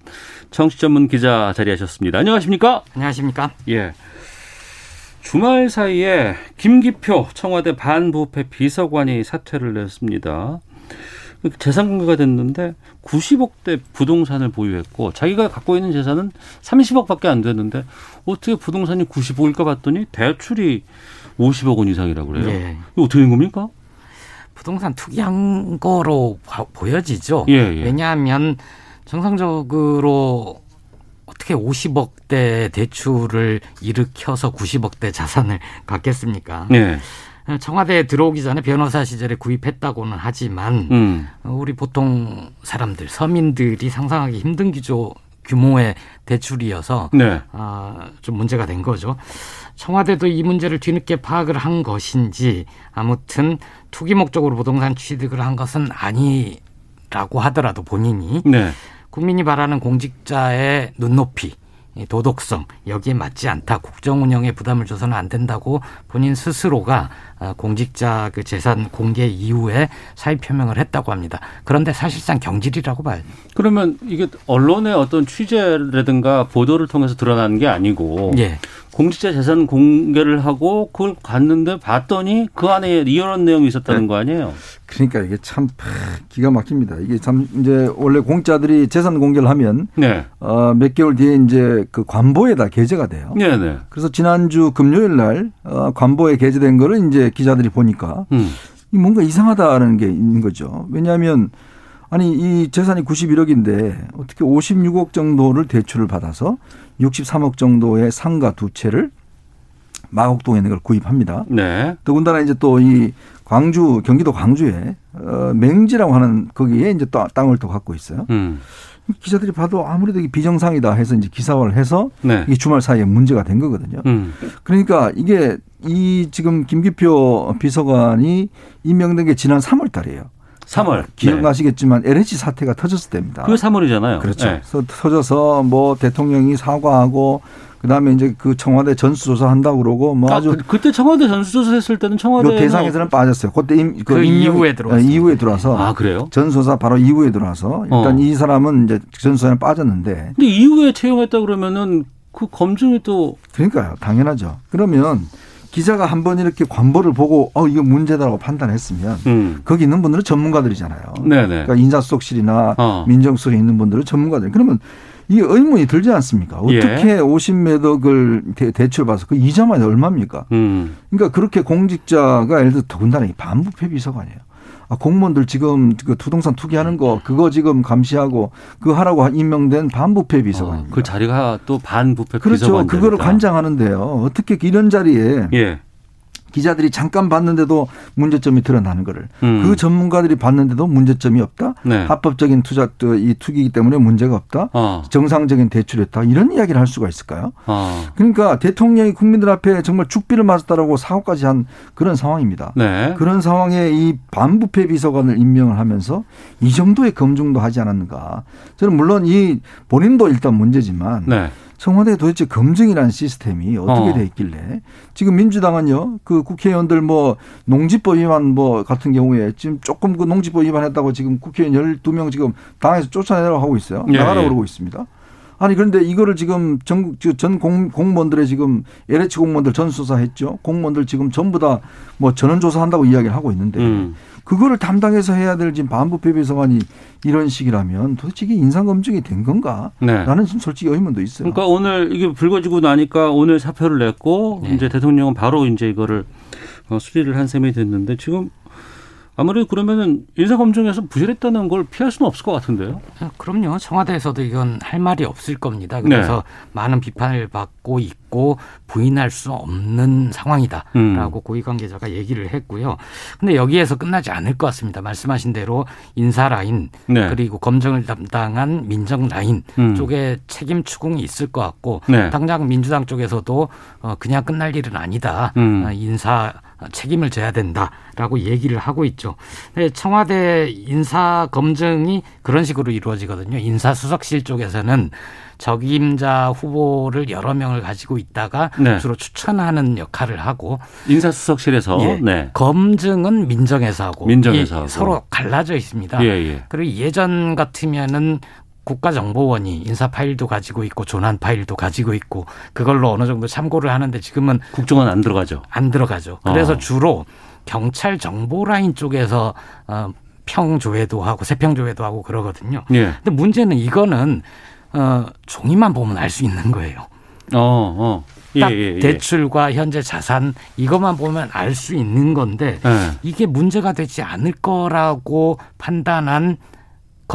정치전문 기자 자리하셨습니다. 안녕하십니까? 안녕하십니까? 예. 주말 사이에 김기표 청와대 반부패 비서관이 사퇴를 냈습니다. 재산 공개가 됐는데 90억대 부동산을 보유했고 자기가 갖고 있는 재산은 30억밖에 안 됐는데 어떻게 부동산이 90억일까 봤더니 대출이 50억 원 이상이라고 그래요. 예. 이거 어떻게 된 겁니까? 부동산 투기한 거로 보여지죠. 예, 예. 왜냐하면 정상적으로 어떻게 50억대 대출을 일으켜서 90억대 자산을 갖겠습니까? 네. 청와대에 들어오기 전에 변호사 시절에 구입했다고는 하지만 음. 우리 보통 사람들 서민들이 상상하기 힘든 기조 규모의 대출이어서 네. 어, 좀 문제가 된 거죠. 청와대도 이 문제를 뒤늦게 파악을 한 것인지 아무튼 투기 목적으로 부동산 취득을 한 것은 아니라고 하더라도 본인이 네. 국민이 바라는 공직자의 눈높이 도덕성 여기에 맞지 않다 국정 운영에 부담을 줘서는 안 된다고 본인 스스로가 어, 공직자 그 재산 공개 이후에 사의 표명을 했다고 합니다. 그런데 사실상 경질이라고 봐요. 그러면 이게 언론의 어떤 취재라든가 보도를 통해서 드러나는 게 아니고 예. 공직자 재산 공개를 하고 그걸 갔는데 봤더니 그 안에 이런 내용이 있었다는 네. 거 아니에요? 그러니까 이게 참 기가 막힙니다. 이게 참 이제 원래 공자들이 재산 공개를 하면 네. 어, 몇 개월 뒤에 이제 그 관보에다 게재가 돼요. 네, 네. 그래서 지난주 금요일 날 어, 관보에 게재된 거를 이제 기자들이 보니까 음. 이 뭔가 이상하다는 게 있는 거죠. 왜냐하면 아니 이 재산이 91억인데 어떻게 56억 정도를 대출을 받아서 63억 정도의 상가 두 채를 마곡동에 있는 걸 구입합니다. 네. 더군다나 이제 또 이 광주 경기도 광주에 어, 맹지라고 하는 거기에 이제 또 땅을 또 갖고 있어요. 음. 기자들이 봐도 아무래도 이게 비정상이다 해서 이제 기사화를 해서 네. 이게 주말 사이에 문제가 된 거거든요. 음. 그러니까 이게 이 지금 김기표 비서관이 임명된 게 지난 3월 달이에요. 3월. 기억나시겠지만 LH 사태가 터졌을 때입니다. 그게 3월이잖아요. 그렇죠. 네. 터져서 뭐 대통령이 사과하고 그다음에 이제 그 청와대 전수조사 한다고 그러고 뭐 아, 아주 그, 때 청와대 전수조사 했을 때는 청와대 요 대상에서는 빠졌어요. 그때 임, 그 임명- 이후에 들어왔어요. 네, 이후에 들어와서 아 그래요? 전수조사 바로 이후에 들어와서 일단 어. 이 사람은 이제 전수조사에 빠졌는데 근데 이후에 채용했다 그러면은 그 검증이 또 그러니까요. 당연하죠. 그러면 기자가 한 번 이렇게 관보를 보고 어 이거 문제다라고 판단했으면 음. 거기 있는 분들은 전문가들이잖아요. 네네. 그러니까 인사수석실이나 어. 민정수석에 있는 분들은 전문가들. 그러면 이게 의문이 들지 않습니까? 예. 어떻게 50매덕을 대, 대출 받아서 그 이자만 얼마입니까? 음. 그러니까 그렇게 공직자가 예를 들어 더군다나 이 반부패 비서관이에요. 아, 공무원들 지금 그 부동산 투기하는 거 그거 지금 감시하고 그거 하라고 임명된 반부패 비서관입니다. 그 자리가 또 반부패 그렇죠. 비서관 그거를 자리다. 관장하는데요. 어떻게 이런 자리에 예. 기자들이 잠깐 봤는데도 문제점이 드러나는 거를 음. 그 전문가들이 봤는데도 문제점이 없다. 네. 합법적인 투자 또이 투기이기 때문에 문제가 없다. 어. 정상적인 대출했다. 이런 이야기를 할 수가 있을까요? 어. 그러니까 대통령이 국민들 앞에 정말 죽비를 맞았다라고 사고까지 한 그런 상황입니다. 네. 그런 상황에 이 반부패 비서관을 임명을 하면서 이 정도의 검증도 하지 않았는가. 저는 물론 이 본인도 일단 문제지만 네. 청와대 도대체 검증이라는 시스템이 어떻게 어. 돼 있길래 지금 민주당은요 그 국회의원들 뭐 농지법 위반 뭐 같은 경우에 지금 조금 그 농지법 위반했다고 지금 국회의원 12명 지금 당에서 쫓아내라고 하고 있어요. 예, 나가라고 예. 그러고 있습니다. 아니 그런데 이거를 지금 전 공, 공무원들의 지금 LH 공무원들 전수조사했죠. 공무원들 지금 전부 다 뭐 전원조사한다고 이야기를 하고 있는데 음. 그거를 담당해서 해야 될 지금 반부패 비서관이 이런 식이라면 도대체 이게 인상 검증이 된 건가? 네. 나는 지금 솔직히 의문도 있어요. 그러니까 오늘 이게 불거지고 나니까 오늘 사표를 냈고 네. 이제 대통령은 바로 이제 이거를 어, 수리를 한 셈이 됐는데 지금 아무래도 그러면은 인사검증에서 부실했다는 걸 피할 수는 없을 것 같은데요. 아, 그럼요. 청와대에서도 이건 할 말이 없을 겁니다. 그래서 네. 많은 비판을 받고 있고 부인할 수 없는 상황이다라고 음. 고위 관계자가 얘기를 했고요. 근데 여기에서 끝나지 않을 것 같습니다. 말씀하신 대로 인사 라인 네. 그리고 검증을 담당한 민정 라인 음. 쪽에 책임 추궁이 있을 것 같고 네. 당장 민주당 쪽에서도 어, 그냥 끝날 일은 아니다. 음. 어, 인사 책임을 져야 된다라고 얘기를 하고 있죠. 근데 청와대 인사 검증이 그런 식으로 이루어지거든요. 인사수석실 쪽에서는 적임자 후보를 여러 명을 가지고 있다가 네. 주로 추천하는 역할을 하고 인사수석실에서 예, 네. 검증은 민정에서 하고 민정에서 이 하고. 서로 갈라져 있습니다. 예, 예. 그리고 예전 같으면은 국가정보원이 인사 파일도 가지고 있고 조난 파일도 가지고 있고 그걸로 어느 정도 참고를 하는데 지금은 국정원 안 들어가죠. 안 들어가죠. 그래서 어. 주로 경찰 정보 라인 쪽에서 어, 평조회도 하고 세평조회도 하고 그러거든요. 예. 근데 문제는 이거는 어, 종이만 보면 알 수 있는 거예요. 어, 어. 예, 딱 예, 예. 대출과 현재 자산 이것만 보면 알 수 있는 건데 예. 이게 문제가 되지 않을 거라고 판단한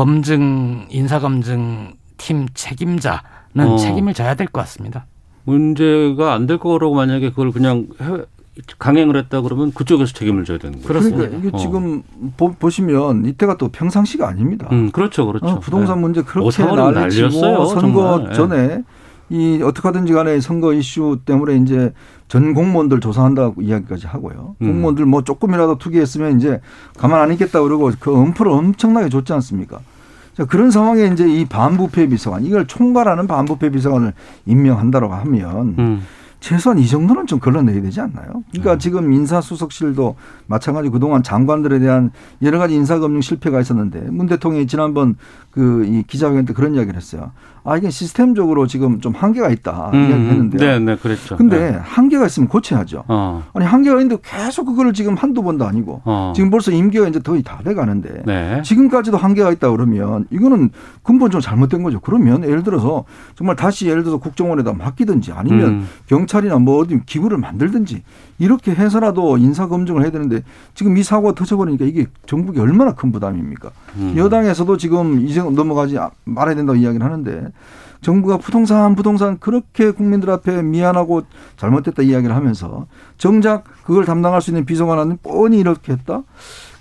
검증 인사검증 팀 책임자는 어. 책임을 져야 될 것 같습니다. 문제가 안 될 거라고 만약에 그걸 그냥 해- 강행을 했다 그러면 그쪽에서 책임을 져야 되는 거예요. 그렇습니다. 그러니까 이게 어. 지금 보, 보시면 이때가 또 평상시가 아닙니다. 음, 그렇죠, 그렇죠. 어, 부동산 네. 문제 어, 그렇게 사월은 난리치고 선거 정말. 예. 전에 이 어떻게 하든지 간에 선거 이슈 때문에 이제 전 공무원들 조사한다고 이야기까지 하고요. 음. 공무원들 뭐 조금이라도 투기했으면 이제 가만 안 있겠다 그러고 그 엄프를 엄청나게 줬지 않습니까? 자, 그런 상황에 이제 이 반부패 비서관 이걸 총괄하는 반부패 비서관을 임명한다고 하면 음. 최소한 이 정도는 좀 걸러내야 되지 않나요? 그러니까 지금 인사수석실도 마찬가지 그동안 장관들에 대한 여러 가지 인사검증 실패가 있었는데 문 대통령이 지난번 그 이 기자회견 때 그런 이야기를 했어요. 아, 이게 시스템적으로 지금 좀 한계가 있다 음, 이야기 했는데. 네, 네, 그랬죠. 근데 네. 한계가 있으면 고쳐야죠. 어, 아니 한계가 있는데 계속 그거를 지금 한두 번도 아니고 어. 지금 벌써 임기가 이제 거의 다 돼 가는데 네. 지금까지도 한계가 있다 그러면 이거는 근본적으로 잘못된 거죠. 그러면 예를 들어서 정말 다시 예를 들어서 국정원에다 맡기든지 아니면 음. 경찰 이나 뭐 어디 기구를 만들든지 이렇게 해서라도 인사 검증을 해야 되는데 지금 이 사고가 터져버리니까 이게 전국이 얼마나 큰 부담입니까? 음. 여당에서도 지금 이제 넘어가지 아- 말아야 된다고 이야기를 하는데 정부가 부동산 부동산 그렇게 국민들 앞에 미안하고 잘못됐다 이야기를 하면서 정작 그걸 담당할 수 있는 비서관은 뻔히 이렇게 했다.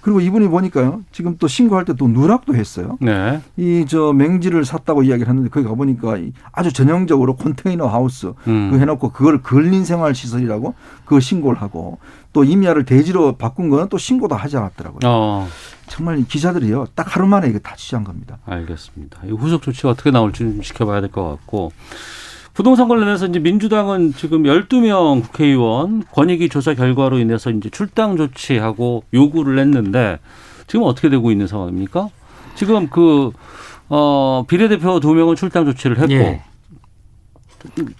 그리고 이분이 보니까요. 지금 또 신고할 때 또 누락도 했어요. 네. 이 저 맹지를 샀다고 이야기를 하는데 거기 가보니까 이 아주 전형적으로 컨테이너 하우스 음. 그 해놓고 그걸 근린 생활 시설이라고 그거 신고를 하고 또 임야를 대지로 바꾼 거는 또 신고도 하지 않았더라고요. 어. 정말 기자들이요 딱 하루 만에 이거 다 취재한 겁니다. 알겠습니다. 이 후속 조치가 어떻게 나올지 좀 지켜봐야 될 것 같고 부동산 관련해서 이제 민주당은 지금 12명 국회의원 권익위 조사 결과로 인해서 이제 출당 조치하고 요구를 했는데 지금 어떻게 되고 있는 상황입니까? 지금 그, 어, 비례대표 두 명은 출당 조치를 했고 예.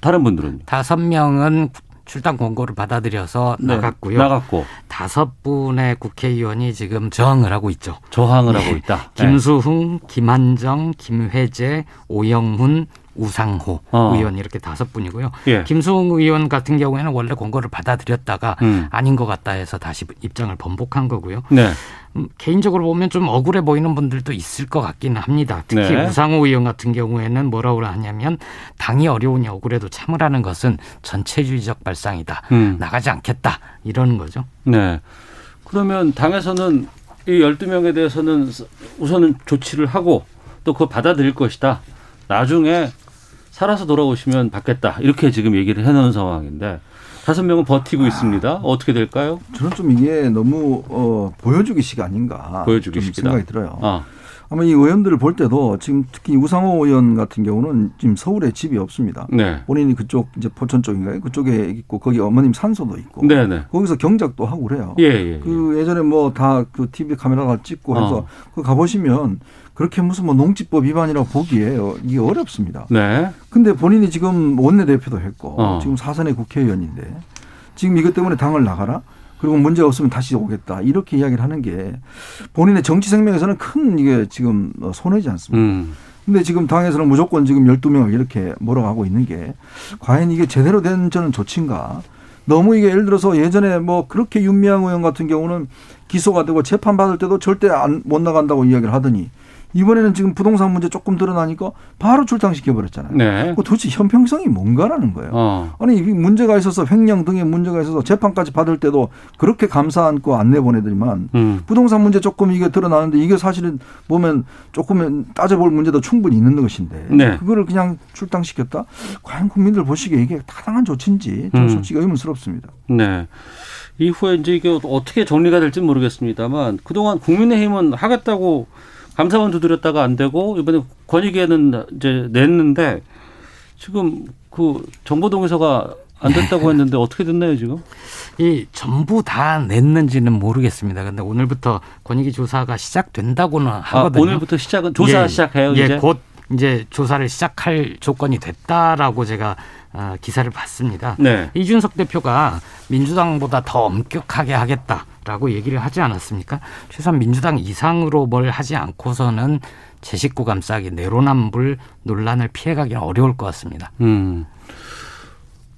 다른 분들은 다섯 명은 출당 권고를 받아들여서 네, 나갔고요. 나갔고 다섯 분의 국회의원이 지금 저항을 하고 있죠. 저항을 예. 하고 있다. 김수흥, 김한정, 김회재, 오영훈, 우상호 어. 의원 이렇게 다섯 분이고요. 예. 김수흥 의원 같은 경우에는 원래 권고를 받아들였다가 음. 아닌 것 같다 해서 다시 입장을 번복한 거고요. 네. 음, 개인적으로 보면 좀 억울해 보이는 분들도 있을 것 같기는 합니다. 특히 네. 우상호 의원 같은 경우에는 뭐라고 하냐면 당이 어려우니 억울해도 참으라는 것은 전체주의적 발상이다. 음. 나가지 않겠다. 이러는 거죠. 네. 그러면 당에서는 이 12명에 대해서는 우선은 조치를 하고 또 그거 받아들일 것이다. 나중에 살아서 돌아오시면 받겠다. 이렇게 지금 얘기를 해놓은 상황인데 다섯 명은 버티고 있습니다. 어떻게 될까요? 저는 좀 이게 너무 어, 보여주기식 아닌가 보여주기 좀 식이다. 생각이 들어요. 아, 아마 이 의원들을 볼 때도 지금 특히 우상호 의원 같은 경우는 지금 서울에 집이 없습니다. 네. 본인이 그쪽 이제 포천 쪽인가요? 그쪽에 있고 거기 어머님 산소도 있고 네네. 거기서 경작도 하고 그래요. 예, 예. 그 예전에 뭐 다 그 TV 카메라가 찍고 해서 어. 그 가보시면 그렇게 무슨 뭐 농지법 위반이라고 보기에 어, 이게 어렵습니다. 네. 근데 본인이 지금 원내대표도 했고 어. 지금 사선의 국회의원인데 지금 이것 때문에 당을 나가라? 그리고 문제 없으면 다시 오겠다. 이렇게 이야기를 하는 게 본인의 정치 생명에서는 큰 이게 지금 어, 손해지 않습니까? 음. 근데 지금 당에서는 무조건 지금 12명을 이렇게 몰아가고 있는 게 과연 이게 제대로 된 저는 조치인가? 너무 이게 예를 들어서 예전에 뭐 그렇게 윤미향 의원 같은 경우는 기소가 되고 재판 받을 때도 절대 안, 못 나간다고 이야기를 하더니 이번에는 지금 부동산 문제 조금 드러나니까 바로 출당시켜 버렸잖아요. 네. 그 도대체 형평성이 뭔가라는 거예요. 어. 아니 이 문제가 있어서 횡령 등의 문제가 있어서 재판까지 받을 때도 그렇게 감사 안고 안 내 보내더니만 음. 부동산 문제 조금 이게 드러나는데 이게 사실은 보면 조금 따져볼 문제도 충분히 있는 것인데 네. 그거를 그냥 출당시켰다? 과연 국민들 보시기에 이게 타당한 조치인지 좀 음. 솔직히 의문스럽습니다. 네. 이후에 이제 이게 어떻게 정리가 될지 모르겠습니다만 그동안 국민의힘은 하겠다고 감사원 두드렸다가 안 되고 이번에 권익위에는 이제 냈는데 지금 그 정보동의서가 안 됐다고 했는데 어떻게 됐나요 지금? 이 전부 다 냈는지는 모르겠습니다. 근데 오늘부터 권익위 조사가 시작된다고는 하거든요. 아, 오늘부터 시작은 조사 예, 시작해요 예, 이제. 곧 이제 조사를 시작할 조건이 됐다라고 제가 아, 기사를 봤습니다. 네. 이준석 대표가 민주당보다 더 엄격하게 하겠다 라고 얘기를 하지 않았습니까? 최소한 민주당 이상으로 뭘 하지 않고서는 제 식구 감싸기 내로남불 논란을 피해가기는 어려울 것 같습니다. 음.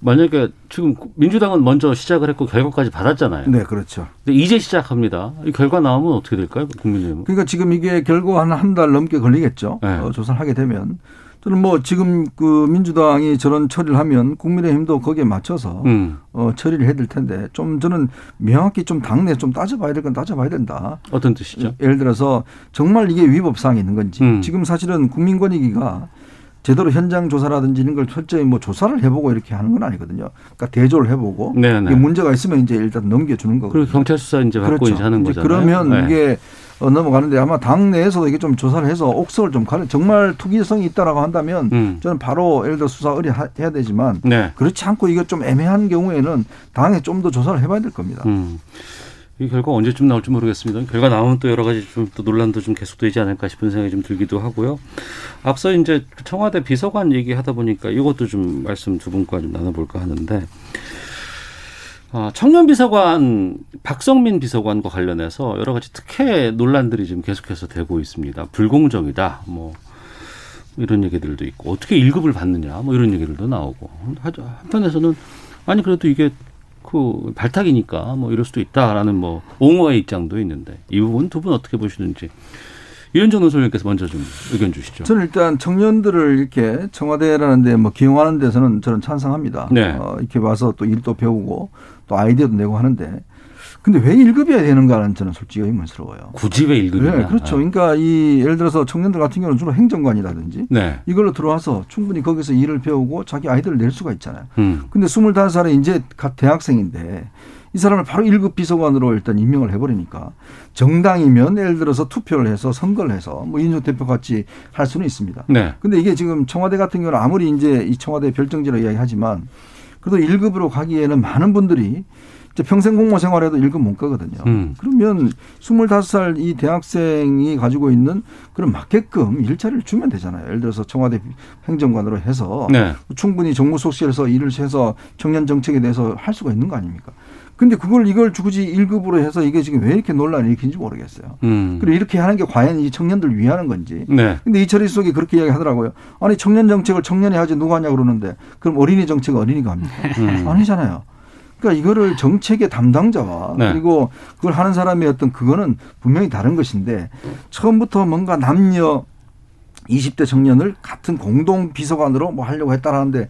만약에 지금 민주당은 먼저 시작을 했고 결과까지 받았잖아요. 네, 그렇죠. 근데 이제 시작합니다. 이 결과 나오면 어떻게 될까요, 국민의힘은? 그러니까 지금 이게 결과 한 한 달 넘게 걸리겠죠. 네. 어, 조사를 하게 되면 저는 뭐 지금 그 민주당이 저런 처리를 하면 국민의힘도 거기에 맞춰서 음. 어, 처리를 해야 될 텐데 좀 저는 명확히 좀 당내 좀 따져봐야 될 건 따져봐야 된다. 어떤 뜻이죠? 예를 들어서 정말 이게 위법 사항이 있는 건지 음. 지금 사실은 국민권익위가 제대로 현장 조사라든지 이런 걸 철저히 뭐 조사를 해보고 이렇게 하는 건 아니거든요. 그러니까 대조를 해보고 네네. 이게 문제가 있으면 이제 일단 넘겨주는 거고. 그리고 경찰 수사 이제 받고 이제 하는 거잖아요. 그러면 네. 이게 어, 넘어가는데 아마 당 내에서도 이게 좀 조사를 해서 옥석을 좀 가려 정말 투기성이 있다라고 한다면 음. 저는 바로 예를 들어 수사 의뢰해야 되지만 네. 그렇지 않고 이게 좀 애매한 경우에는 당에 좀 더 조사를 해봐야 될 겁니다. 음. 이 결과 언제쯤 나올지 모르겠습니다. 결과 나오면 또 여러 가지 좀 또 논란도 좀 계속되지 않을까 싶은 생각이 좀 들기도 하고요. 앞서 이제 청와대 비서관 얘기하다 보니까 이것도 좀 말씀 두 분과 좀 나눠볼까 하는데 아, 청년 비서관 박성민 비서관과 관련해서 여러 가지 특혜 논란들이 지금 계속해서 되고 있습니다. 불공정이다. 뭐 이런 얘기들도 있고 어떻게 1급을 받느냐 뭐 이런 얘기들도 나오고 한편에서는 아니 그래도 이게 그 발탁이니까 뭐 이럴 수도 있다라는 뭐 옹호의 입장도 있는데 이 부분 두 분 어떻게 보시는지 유현정 논설위원께서 먼저 좀 의견 주시죠. 저는 일단 청년들을 이렇게 청와대라는 데 뭐 기용하는 데서는 저는 찬성합니다. 네. 어, 이렇게 와서 또 일도 배우고 또 아이디어도 내고 하는데 근데 왜 1급이어야 되는가는 저는 솔직히 의문스러워요. 굳이 왜 1급이냐. 네, 그렇죠. 그러니까 이 예를 들어서 청년들 같은 경우는 주로 행정관이라든지 네. 이걸로 들어와서 충분히 거기서 일을 배우고 자기 아이들을 낼 수가 있잖아요. 음. 근데 25살에 이제 갓 대학생인데 이 사람을 바로 1급 비서관으로 일단 임명을 해버리니까 정당이면 예를 들어서 투표를 해서 선거를 해서 뭐 이준석 대표 같이 할 수는 있습니다. 네. 근데 이게 지금 청와대 같은 경우는 아무리 이제 이 청와대 별정지로 이야기하지만 그래도 1급으로 가기에는 많은 분들이 평생 공무원 생활해도 1급 못 가거든요. 음. 그러면 25살 이 대학생이 가지고 있는 그런 맞게끔 일자리를 주면 되잖아요. 예를 들어서 청와대 행정관으로 해서 네. 충분히 정무속실에서 일을 해서 청년 정책에 대해서 할 수가 있는 거 아닙니까? 근데 그걸 이걸 굳이 1급으로 해서 이게 지금 왜 이렇게 논란이 일으키는지 모르겠어요. 음. 그리고 이렇게 하는 게 과연 이 청년들 위하는 건지. 네. 근데 이철희 수석이 그렇게 이야기 하더라고요. 아니 청년 정책을 청년이 하지 누가 하냐 그러는데 그럼 어린이 정책은 어린이가 합니까? 음. 아니잖아요. 그러니까 이거를 정책의 담당자와 네. 그리고 그걸 하는 사람의 어떤 그거는 분명히 다른 것인데 처음부터 뭔가 남녀 20대 청년을 같은 공동 비서관으로 뭐 하려고 했다라는데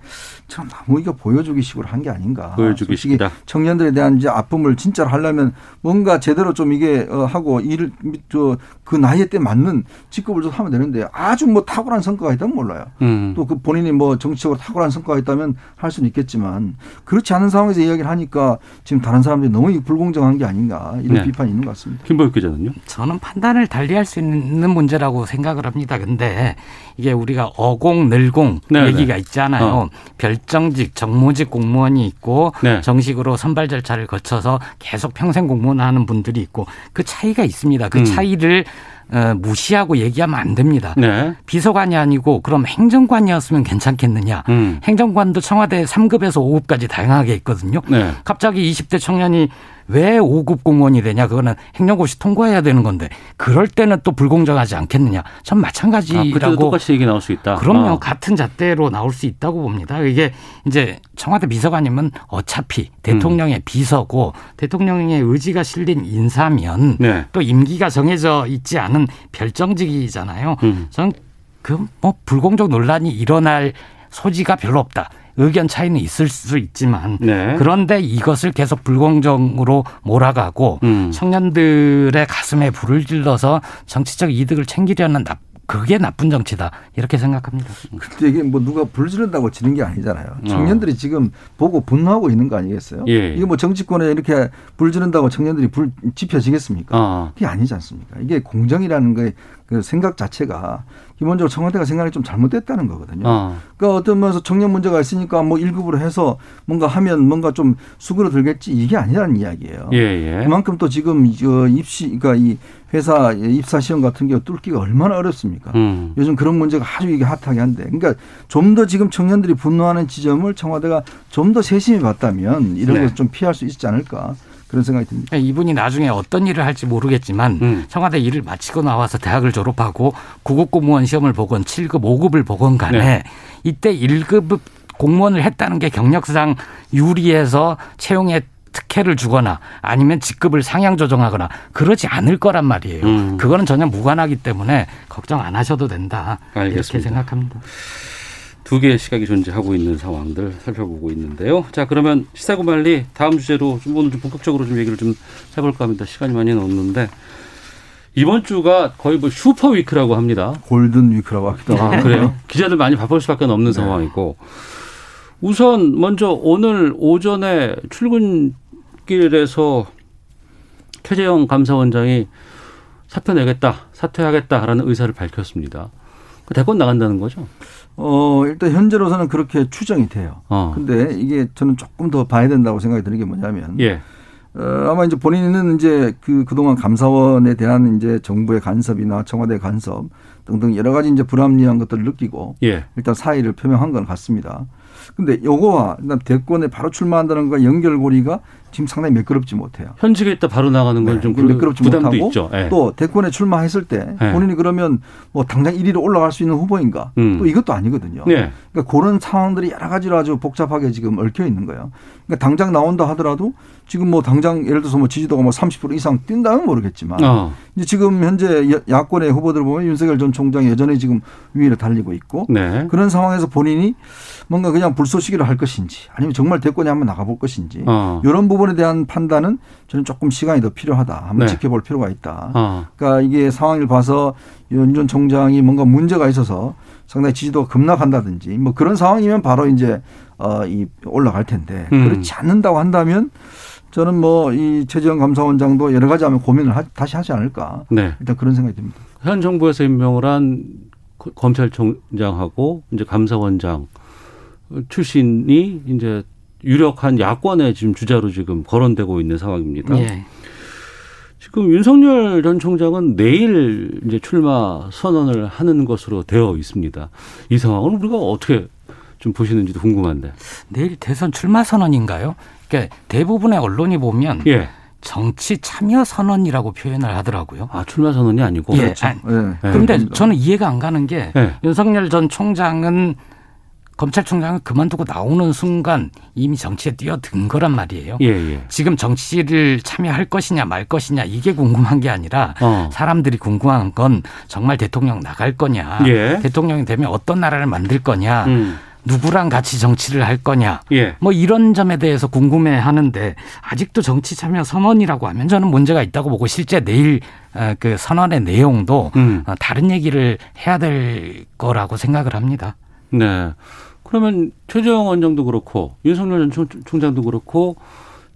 참 너무 이거 보여주기 식으로 한 게 아닌가. 보여주기 솔직히 식이다. 청년들에 대한 이제 아픔을 진짜로 하려면 뭔가 제대로 좀 이게 어, 하고 일을 저그 나이에 때 맞는 직급을 좀 하면 되는데 아주 뭐 탁월한 성과가 있다면 몰라요. 음. 또그 본인이 뭐 정치적으로 탁월한 성과가 있다면 할 수는 있겠지만 그렇지 않은 상황에서 이야기를 하니까 지금 다른 사람들이 너무 불공정한 게 아닌가 이런 네. 비판이 있는 것 같습니다. 김보혁 기자는요? 저는 판단을 달리할 수 있는 문제라고 생각을 합니다. 근데 이게 우리가 어공, 늘공 네, 얘기가 네. 있잖아요. 어. 별정직, 정무직 공무원이 있고 네. 정식으로 선발 절차를 거쳐서 계속 평생 공무원 하는 분들이 있고 그 차이가 있습니다. 그 음. 차이를 어, 무시하고 얘기하면 안 됩니다. 네. 비서관이 아니고 그럼 행정관이었으면 괜찮겠느냐. 음. 행정관도 청와대 3급에서 5급까지 다양하게 있거든요. 네. 갑자기 20대 청년이 왜 5급 공무원이 되냐? 그거는 행정고시 통과해야 되는 건데 그럴 때는 또 불공정하지 않겠느냐? 전 아, 마찬가지라고 똑같이 얘기 나올 수 있다. 그럼요. 아. 같은 잣대로 나올 수 있다고 봅니다. 이게 이제 청와대 비서관이면 어차피 대통령의 음. 비서고 대통령의 의지가 실린 인사면 네. 또 임기가 정해져 있지 않은 별정직이잖아요. 음. 전그뭐 불공정 논란이 일어날 소지가 별로 없다. 의견 차이는 있을 수 있지만 네. 그런데 이것을 계속 불공정으로 몰아가고 음. 청년들의 가슴에 불을 질러서 정치적 이득을 챙기려는 나, 그게 나쁜 정치다 이렇게 생각합니다. 근데 이게 뭐 누가 불지른다고 지는 게 아니잖아요. 어. 청년들이 지금 보고 분노하고 있는 거 아니겠어요? 예. 이게 뭐 정치권에 이렇게 불지른다고 청년들이 불 지펴지겠습니까? 아. 그게 아니지 않습니까? 이게 공정이라는 거의 그 생각 자체가 기본적으로 청와대가 생각이 좀 잘못됐다는 거거든요. 아. 그러니까 어떤 면에서 청년 문제가 있으니까 뭐 1급으로 해서 뭔가 하면 뭔가 좀 수그러들겠지 이게 아니라는 이야기예요. 예, 예. 그만큼 또 지금 저 입시 그러니까 이 회사 입사 시험 같은 게 뚫기가 얼마나 어렵습니까? 음. 요즘 그런 문제가 아주 이게 핫하게 한데. 그러니까 좀 더 지금 청년들이 분노하는 지점을 청와대가 좀 더 세심히 봤다면 이런 네. 것을 좀 피할 수 있지 않을까 그런 생각이 듭니다. 이분이 나중에 어떤 일을 할지 모르겠지만 음. 청와대 일을 마치고 나와서 대학을 졸업하고 구급 공무원 시험을 보건 7급, 5급을 보건 간에 네. 이때 1급 공무원을 했다는 게 경력상 유리해서 채용에 특혜를 주거나 아니면 직급을 상향 조정하거나 그러지 않을 거란 말이에요. 음. 그거는 전혀 무관하기 때문에 걱정 안 하셔도 된다. 이렇게 알겠습니다. 생각합니다. 두 개의 시각이 존재하고 있는 상황들 살펴보고 있는데요. 자, 그러면 시사고말리 다음 주제로 좀 오늘 좀 본격적으로 좀 얘기를 좀 해볼까 합니다. 시간이 많이 없는데 이번 주가 거의 뭐 슈퍼 위크라고 합니다. 골든 위크라고 하기도 하고. 아, 그래요? 기자들 많이 바쁠 수밖에 없는 상황이고 우선 먼저 오늘 오전에 출근길에서 최재형 감사원장이 사표 내겠다, 사퇴하겠다라는 의사를 밝혔습니다. 그 대권 나간다는 거죠? 어, 일단 현재로서는 그렇게 추정이 돼요. 어. 근데 이게 저는 조금 더 봐야 된다고 생각이 드는 게 뭐냐면 예. 어, 아마 이제 본인은 이제 그 그동안 감사원에 대한 이제 정부의 간섭이나 청와대 간섭 등등 여러 가지 이제 불합리한 것들을 느끼고 예. 일단 사의를 표명한 건 같습니다. 근데 요거와 일단 대권에 바로 출마한다는 거 연결고리가 지금 상당히 매끄럽지 못해요. 현직에 있다 바로 나가는 건좀 이게 매끄럽지 못하고 있죠. 예. 또 대권에 출마했을 때 예. 본인이 그러면 뭐 당장 1위로 올라갈 수 있는 후보인가 음. 또 이것도 아니거든요. 예. 그러니까 그런 상황들이 여러 가지로 아주 복잡하게 지금 얽혀 있는 거예요. 그러니까 당장 나온다 하더라도 지금 뭐 당장 예를 들어서 뭐 지지도가 뭐 30% 이상 뛴다면 모르겠지만 어. 이제 지금 현재 야- 야권의 후보들 보면 윤석열 전 총장이 여전히 지금 위로 달리고 있고 네. 그런 상황에서 본인이 뭔가 그냥 불쏘시기를 할 것인지 아니면 정말 대권에 한번 나가볼 것인지 어. 이런 부분 에 대한 판단은 저는 조금 시간이 더 필요하다. 한번 네. 지켜볼 필요가 있다. 어. 그러니까 이게 상황을 봐서 윤 전 총장이 뭔가 문제가 있어서 상당히 지지도가 급락한다든지 뭐 그런 상황이면 바로 이제 어이 올라갈 텐데 음. 그렇지 않는다고 한다면 저는 뭐 이 최재형 감사원장도 여러 가지 하면 고민을 하, 다시 하지 않을까. 네. 일단 그런 생각이 듭니다. 현 정부에서 임명을 한 거- 검찰총장하고 이제 감사원장 출신이 이제 유력한 야권의 지금 주자로 지금 거론되고 있는 상황입니다. 예. 지금 윤석열 전 총장은 내일 이제 출마 선언을 하는 것으로 되어 있습니다. 이 상황을 우리가 어떻게 좀 보시는지도 궁금한데. 내일 대선 출마 선언인가요? 그러니까 대부분의 언론이 보면 예. 정치 참여 선언이라고 표현을 하더라고요. 아 출마 선언이 아니고. 예. 그렇죠. 아니, 예. 그런데 저는 이해가 안 가는 게 예. 윤석열 전 총장은 검찰총장을 그만두고 나오는 순간 이미 정치에 뛰어든 거란 말이에요. 예, 예. 지금 정치를 참여할 것이냐 말 것이냐 이게 궁금한 게 아니라 어. 사람들이 궁금한 건 정말 대통령 나갈 거냐, 예. 대통령이 되면 어떤 나라를 만들 거냐, 음. 누구랑 같이 정치를 할 거냐, 예. 뭐 이런 점에 대해서 궁금해 하는데 아직도 정치 참여 선언이라고 하면 저는 문제가 있다고 보고 실제 내일 어, 그 선언의 내용도 음. 어, 다른 얘기를 해야 될 거라고 생각을 합니다. 네. 그러면 최재형 원장도 그렇고 윤석열 전 총- 총장도 그렇고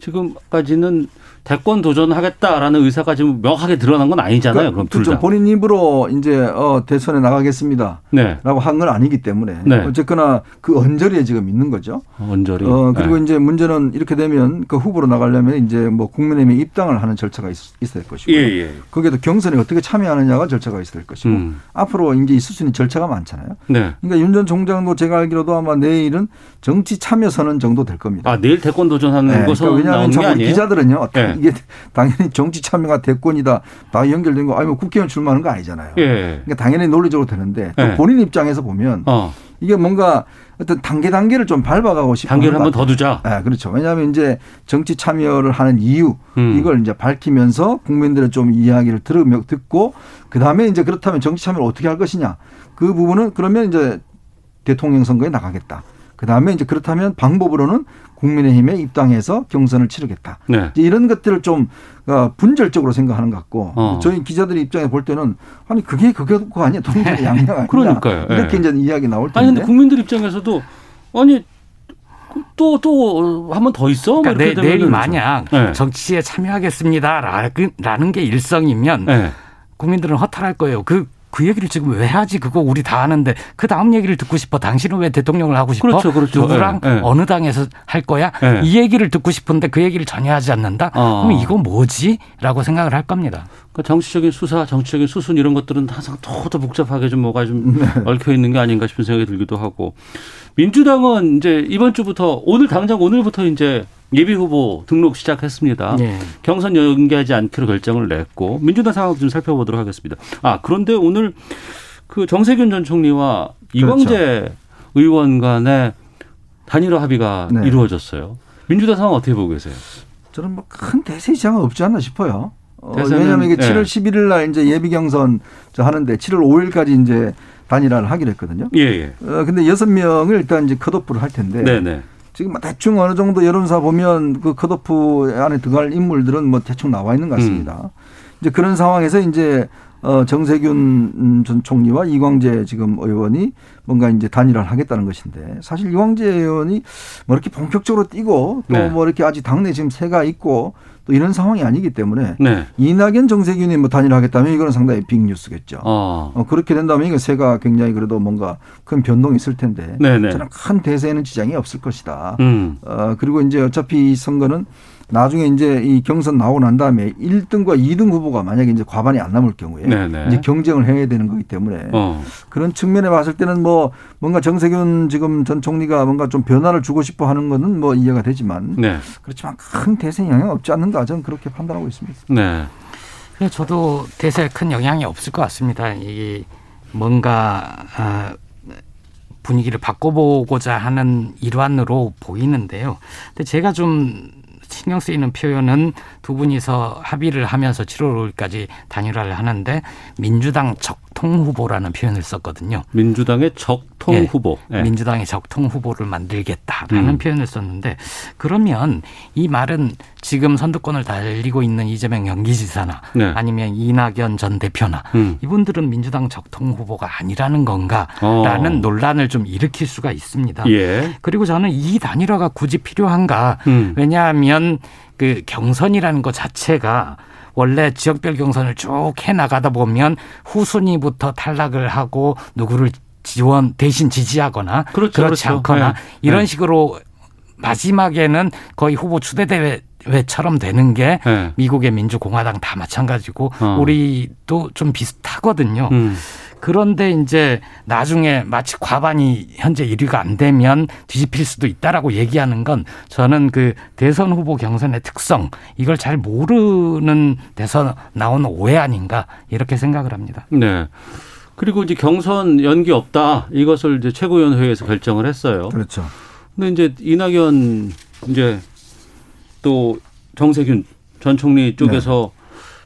지금까지는 대권 도전하겠다라는 의사가 지금 명확하게 드러난 건 아니잖아요. 그럼 둘 그렇죠. 다. 본인 입으로 이제 어, 대선에 나가겠습니다. 네. 라고 한 건 아니기 때문에 네. 어쨌거나 그 언저리에 지금 있는 거죠. 원절이. 어, 그리고 네. 이제 문제는 이렇게 되면 그 후보로 나가려면 이제 뭐 국민의힘에 입당을 하는 절차가 있, 어야 될 것이고 예, 예. 거기에도 경선에 어떻게 참여하느냐가 절차가 있어야 될 것이고 음. 앞으로 이제 있을 수 있는 절차가 많잖아요. 네. 그러니까 윤 전 총장도 제가 알기로도 아마 내일은 정치 참여 선언 정도 될 겁니다. 아, 내일 대권 도전하는 네, 것은 그러니까 왜냐하면 자꾸? 기자들은요. 예. 이게 당연히 정치 참여가 대권이다. 다 연결된 거. 아니 뭐 국회의원 출마하는 거 아니잖아요. 예. 그러니까 당연히 논리적으로 되는데 또 예. 본인 입장에서 보면 어. 이게 뭔가 어떤 단계 단계를 좀 밟아가고 싶은 단계를 것한번 더. 두자. 예, 그렇죠. 왜냐하면 이제 정치 참여를 하는 이유 음. 이걸 이제 밝히면서 국민들의 좀 이야기를 들으며 듣고 그 다음에 이제 그렇다면 정치 참여를 어떻게 할 것이냐 그 부분은 그러면 이제 대통령 선거에 나가겠다. 그 다음에 이제 그렇다면 방법으로는 국민의힘에 입당해서 경선을 치르겠다. 네. 이제 이런 것들을 좀 어, 분절적으로 생각하는 것 같고 어. 저희 기자들이 입장에 볼 때는 아니 그게 그거 아니야 동전의 양양 아니냐 그러니까요. 예. 이렇게 이제 이야기 나올 텐데 아니 근데 국민들 입장에서도 아니 또 또 한 번 더 있어? 뭐 그러니까 이렇게 내, 내일 만약 네. 정치에 참여하겠습니다라는 게 일성이면 네. 국민들은 허탈할 거예요. 그, 그 얘기를 지금 왜 하지? 그거 우리 다 하는데 그 다음 얘기를 듣고 싶어. 당신은 왜 대통령을 하고 싶어? 그렇죠, 그렇죠. 누구랑 예, 예. 어느 당에서 할 거야? 예. 이 얘기를 듣고 싶은데 그 얘기를 전혀 하지 않는다? 어. 그럼 이거 뭐지? 라고 생각을 할 겁니다. 그러니까 정치적인 수사, 정치적인 수순 이런 것들은 항상 더, 더 복잡하게 좀 뭐가 좀 네. 얽혀 있는 게 아닌가 싶은 생각이 들기도 하고 민주당은 이제 이번 주부터 오늘 당장 오늘부터 이제 예비 후보 등록 시작했습니다. 예. 경선 연기하지 않기로 결정을 냈고 민주당 상황 좀 살펴보도록 하겠습니다. 아 그런데 오늘 그 정세균 전 총리와 이광재 의원 간의 단일화 합의가 그렇죠. 네. 이루어졌어요. 민주당 상황 어떻게 보고 계세요? 저는 뭐 큰 대세 지장은 없지 않나 싶어요. 어, 왜냐하면 이게 예. 7월 11일 날 이제 예비 경선 저 하는데 7월 5일까지 이제 단일화를 하기로 했거든요. 예, 예. 어, 근데 여섯 명을 일단 이제 컷오프를 할 텐데 네 네. 지금 뭐 대충 어느 정도 여론사 보면 그 컷오프 안에 들어갈 인물들은 뭐 대충 나와 있는 것 같습니다. 음. 이제 그런 상황에서 이제 어 정세균 음, 전 총리와 이광재 지금 의원이 뭔가 이제 단일화를 하겠다는 것인데 사실 이광재 의원이 뭐 이렇게 본격적으로 뛰고 또 네. 뭐 이렇게 아직 당내 지금 새가 있고 또 이런 상황이 아니기 때문에 네. 이낙연 정세균이 뭐 단일화하겠다면 이거는 상당히 빅뉴스겠죠. 어. 어, 그렇게 된다면 이거 새가 굉장히 그래도 뭔가 큰 변동이 있을 텐데 네네. 저는 큰 대세에는 지장이 없을 것이다. 음. 어, 그리고 이제 어차피 이 선거는 나중에 이제 이 경선 나오고 난 다음에 1등과 2등 후보가 만약에 이제 과반이 안 남을 경우에 네네. 이제 경쟁을 해야 되는 거기 때문에 어. 그런 측면에 봤을 때는 뭐 뭔가 정세균 지금 전 총리가 뭔가 좀 변화를 주고 싶어 하는 거는 뭐 이해가 되지만 네. 그렇지만 큰 대세 영향 없지 않는가 저는 그렇게 판단하고 있습니다. 네. 그래서 저도 대세에 큰 영향이 없을 것 같습니다. 이 뭔가 아, 분위기를 바꿔보고자 하는 일환으로 보이는데요. 근데 제가 좀 신경 쓰이는 표현은 두 분이서 합의를 하면서 7월 5일까지 단일화를 하는데 민주당 적통 후보라는 표현을 썼거든요. 민주당의 적통 예, 후보. 예. 민주당의 적통 후보를 만들겠다라는 음. 표현을 썼는데 그러면 이 말은 지금 선두권을 달리고 있는 이재명 경기지사나 네. 아니면 이낙연 전 대표나 음. 이분들은 민주당 적통 후보가 아니라는 건가라는 어. 논란을 좀 일으킬 수가 있습니다. 예. 그리고 저는 이 단일화가 굳이 필요한가? 음. 왜냐하면 이런 그 경선이라는 것 자체가 원래 지역별 경선을 쭉 해 나가다 보면 후순위부터 탈락을 하고 누구를 지원 대신 지지하거나 그렇죠, 그렇지 그렇죠. 않거나 네. 이런 네. 식으로 마지막에는 거의 후보 추대 대회처럼 되는 게 네. 미국의 민주공화당 다 마찬가지고 어. 우리도 좀 비슷하거든요. 음. 그런데 이제 나중에 마치 과반이 현재 1위가 안 되면 뒤집힐 수도 있다라고 얘기하는 건 저는 그 대선 후보 경선의 특성 이걸 잘 모르는 데서 나온 오해 아닌가 이렇게 생각을 합니다. 네. 그리고 이제 경선 연기 없다 이것을 이제 최고위원회에서 결정을 했어요. 그렇죠. 근데 이제 이낙연 이제 또 정세균 전 총리 쪽에서 네.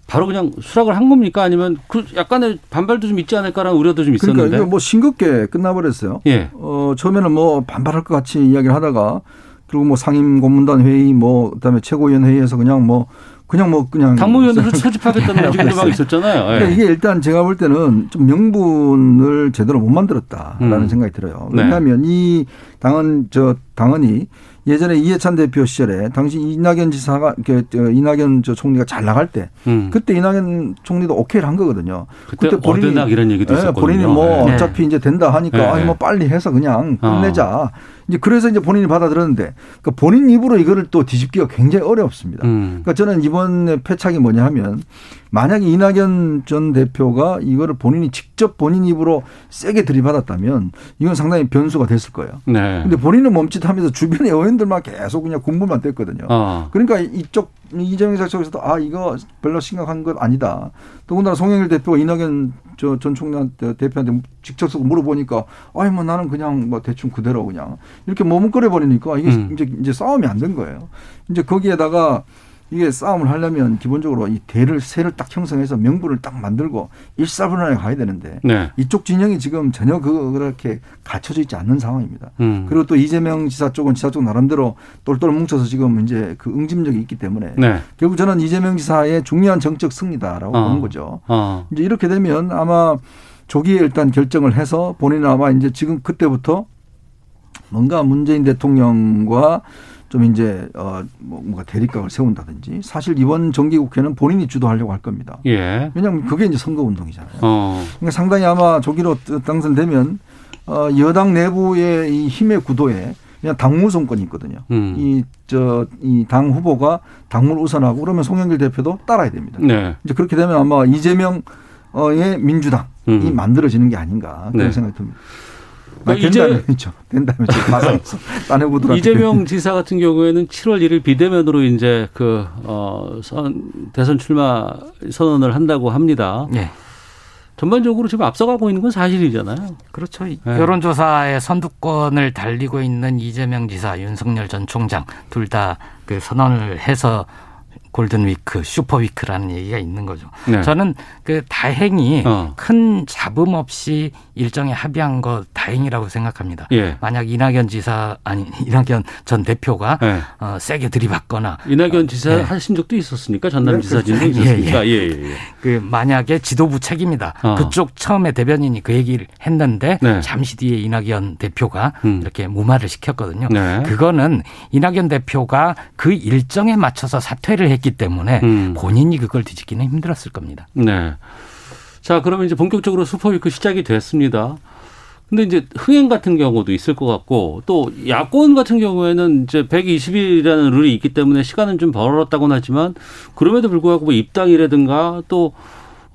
바로 그냥 수락을 한 겁니까? 아니면 그 약간의 반발도 좀 있지 않을까라는 우려도 좀 그러니까 있었는데. 이거 뭐 싱겁게 끝나버렸어요. 예. 어, 처음에는 뭐 반발할 것 같이 이야기를 하다가 그리고 뭐 상임 고문단 회의 뭐 그다음에 최고위원 회의에서 그냥 뭐 그냥 뭐 그냥 당무위원으로 소집하겠다는 움직임도 막 있었잖아요. 그러니까 예. 이게 일단 제가 볼 때는 좀 명분을 제대로 못 만들었다라는 음. 생각이 들어요. 네. 왜냐하면 이 당은 저 당원이 예전에 이해찬 대표 시절에 당시 이낙연 지사가 저 이낙연 저 총리가 잘 나갈 때 음. 그때 이낙연 총리도 오케이를 한 거거든요. 그때 어드낙 이런 얘기도 예, 있었거든요. 본인이 뭐 네. 어차피 이제 된다 하니까 네. 아니 뭐 빨리 해서 그냥 어. 끝내자. 이제 그래서 이제 본인이 받아들였는데 그러니까 본인 입으로 이거를 또 뒤집기가 굉장히 어렵습니다. 음. 그러니까 저는 이번에 패착이 뭐냐 하면 만약에 이낙연 전 대표가 이거를 본인이 직접 본인 입으로 세게 들이받았다면 이건 상당히 변수가 됐을 거예요. 네. 근데 본인은 멈칫하면서 주변의 의원들만 계속 그냥 공부만 됐거든요. 어. 그러니까 이쪽 이재명 쪽에서도 아 이거 별로 심각한 것 아니다. 더군다나 송영일 대표가 이낙연 저전 총리한테 대표한테 직접적으로 물어보니까 아니 뭐 나는 그냥 뭐 대충 그대로 그냥 이렇게 머뭇거려 버리니까 이게 음. 이제 이제 싸움이 안 된 거예요. 이제 거기에다가 이게 싸움을 하려면 기본적으로 이 대를 세를 딱 형성해서 명분을 딱 만들고 일사분란에 가야 되는데 네. 이쪽 진영이 지금 전혀 그 그렇게 갖춰져 있지 않는 상황입니다. 음. 그리고 또 이재명 지사 쪽은 지사 쪽 나름대로 똘똘 뭉쳐서 지금 이제 그 응집력이 있기 때문에 네. 결국 저는 이재명 지사의 중요한 정적 승리다라고 어. 보는 거죠. 어. 이제 이렇게 되면 아마 조기에 일단 결정을 해서 본인은 아마 이제 지금 그때부터 뭔가 문재인 대통령과 좀 이제 어 뭐- 뭔가 대립각을 세운다든지 사실 이번 정기 국회는 본인이 주도하려고 할 겁니다. 예. 왜냐하면 그게 이제 선거 운동이잖아요. 어. 그러니까 상당히 아마 조기로 당선되면 어 여당 내부의 이 힘의 구도에 그냥 당무 정권이 있거든요. 음. 이저 이 당 후보가 당무를 우선하고 그러면 송영길 대표도 따라야 됩니다. 네. 이제 그렇게 되면 아마 이재명의 민주당이 음. 만들어지는 게 아닌가 그런 네. 생각이 듭니다. 그 아, 된다면죠. 된다면 가상에서 딴 후보들한테 이재명 지사 같은 경우에는 7월 1일 비대면으로 이제 그, 어, 선, 대선 출마 선언을 한다고 합니다. 네. 전반적으로 지금 앞서가고 있는 건 사실이잖아요. 그렇죠. 네. 여론조사의 선두권을 달리고 있는 이재명 지사, 윤석열 전 총장 둘 다 그 선언을 해서 골든 위크, 슈퍼 위크라는 얘기가 있는 거죠. 네. 저는 그 다행히 어. 큰 잡음 없이 일정에 합의한 거 다행이라고 생각합니다. 예. 만약 이낙연 지사 아니 이낙연 전 대표가 네. 어, 세게 들이받거나 이낙연 지사 네. 하신 적도 있었으니까 전남 네, 지사진도. 있었으니까. 예, 예, 예, 예. 그 만약에 지도부 책임이다. 어. 그쪽 처음에 대변인이 그 얘기를 했는데 네. 잠시 뒤에 이낙연 대표가 음. 이렇게 무마를 시켰거든요. 네. 그거는 이낙연 대표가 그 일정에 맞춰서 사퇴를 했기 때문에 음. 본인이 그걸 뒤집기는 힘들었을 겁니다. 네. 자, 그러면 이제 본격적으로 super week 시작이 됐습니다. 근데 이제 흥행 같은 경우도 있을 것 같고 또 야권 같은 경우에는 이제 120일이라는 룰이 있기 때문에 시간은 좀 벌었다고는 하지만 그럼에도 불구하고 뭐 입당이라든가 또 어,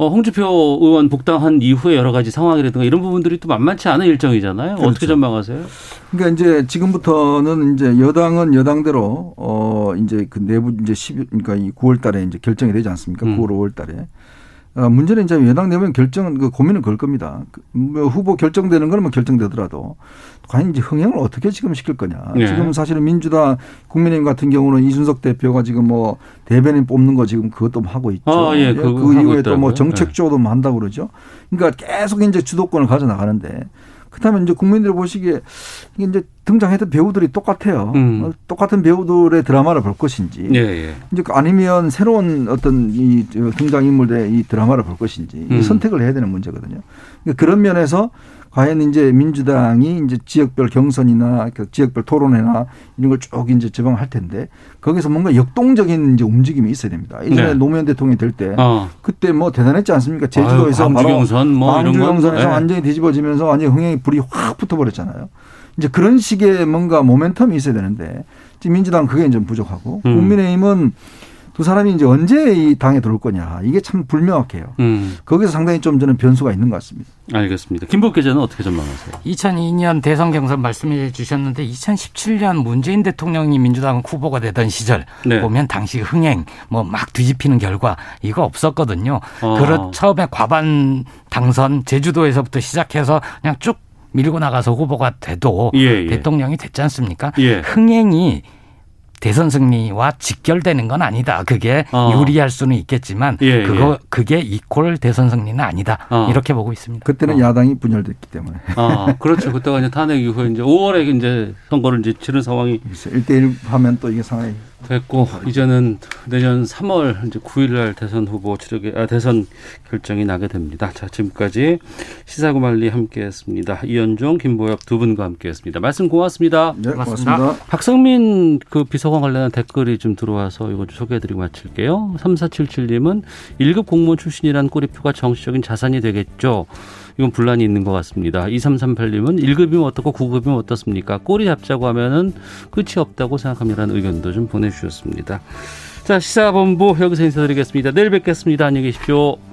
홍주표 의원 복당한 이후에 여러 가지 상황이라든가 이런 부분들이 또 만만치 않은 일정이잖아요. 어떻게 그렇죠. 전망하세요? 그러니까 이제 지금부터는 이제 여당은 여당대로 어 이제 그 내부 이제 10 그러니까 이 9월 달에 이제 결정이 되지 않습니까? 음. 9월 5월 달에. 어, 문제는 이제 여당 내면 결정은 그 고민은 걸 겁니다. 그, 뭐 후보 결정되는 거는 뭐 결정되더라도 과연 이제 흥행을 어떻게 지금 시킬 거냐. 네. 지금 사실은 민주당 국민의힘 같은 경우는 이준석 대표가 지금 뭐 대변인 뽑는 거 지금 그것도 하고 있죠. 아, 예, 그, 그거 하고 이후에 또. 뭐 정책 쪽도 뭐 한다고 그러죠. 그러니까 계속 이제 주도권을 가져 나가는데 그렇다면 이제 국민들이 보시기에 이게 이제 등장했던 배우들이 똑같아요. 음. 어, 똑같은 배우들의 드라마를 볼 것인지, 예, 예. 이제 아니면 새로운 어떤 이 등장 인물들의 이 드라마를 볼 것인지 이 음. 선택을 해야 되는 문제거든요. 그러니까 그런 면에서 과연 이제 민주당이 이제 지역별 경선이나 그 지역별 토론회나 이런 걸 쭉 이제 제방할 텐데 거기서 뭔가 역동적인 이제 움직임이 있어야 됩니다. 예전에 네. 노무현 대통령이 될때 어. 그때 뭐 대단했지 않습니까? 제주도에서 아유, 광주 바로 경선 뭐 광주 건, 경선에서 네. 완전히 뒤집어지면서 완전히 흥행이 불이 확 붙어버렸잖아요. 이제 그런 식의 뭔가 모멘텀이 있어야 되는데 지금 민주당 그게 좀 부족하고 음. 국민의힘은 두 사람이 이제 언제 이 당에 들어올 거냐 이게 참 불명확해요. 음, 거기서 상당히 좀 저는 변수가 있는 것 같습니다. 알겠습니다. 김복 기자는 어떻게 전망하세요? 2002년 대선 경선 말씀해 주셨는데 2017년 문재인 대통령이 민주당 후보가 되던 시절 네. 보면 당시 흥행 뭐 막 뒤집히는 결과 이거 없었거든요. 어. 그렇 처음에 과반 당선 제주도에서부터 시작해서 그냥 쭉 밀고 나가서 후보가 돼도 예, 예. 대통령이 됐지 않습니까? 예. 흥행이 대선 승리와 직결되는 건 아니다. 그게 어. 유리할 수는 있겠지만 예, 그거 그게 이퀄 대선 승리는 아니다. 어. 이렇게 보고 있습니다. 그때는 야당이 분열됐기 때문에 아, 그렇죠. 그때가 이제 탄핵 이후에 이제 5월에 이제 선거를 이제 치른 상황이 1대1 하면 또 이게 상당히 됐고 이제는 내년 3월 이제 9일 날 대선 후보 추력에 아, 대선 결정이 나게 됩니다. 자, 지금까지 시사구말리 함께했습니다. 이현종, 김보엽 두 분과 함께했습니다. 말씀 고맙습니다. 네, 고맙습니다. 고맙습니다. 박성민 그 비서관 관련한 댓글이 좀 들어와서 이거 좀 소개해드리고 마칠게요. 3477님은 1급 공무원 출신이란 꼬리표가 정치적인 자산이 되겠죠. 이건 분란이 있는 것 같습니다. 2338님은 1급이면 어떻고 9급이면 어떻습니까? 꼬리 잡자고 하면은 끝이 없다고 생각합니다라는 의견도 좀 보내주셨습니다. 자, 시사본부 여기서 인사드리겠습니다. 내일 뵙겠습니다. 안녕히 계십시오.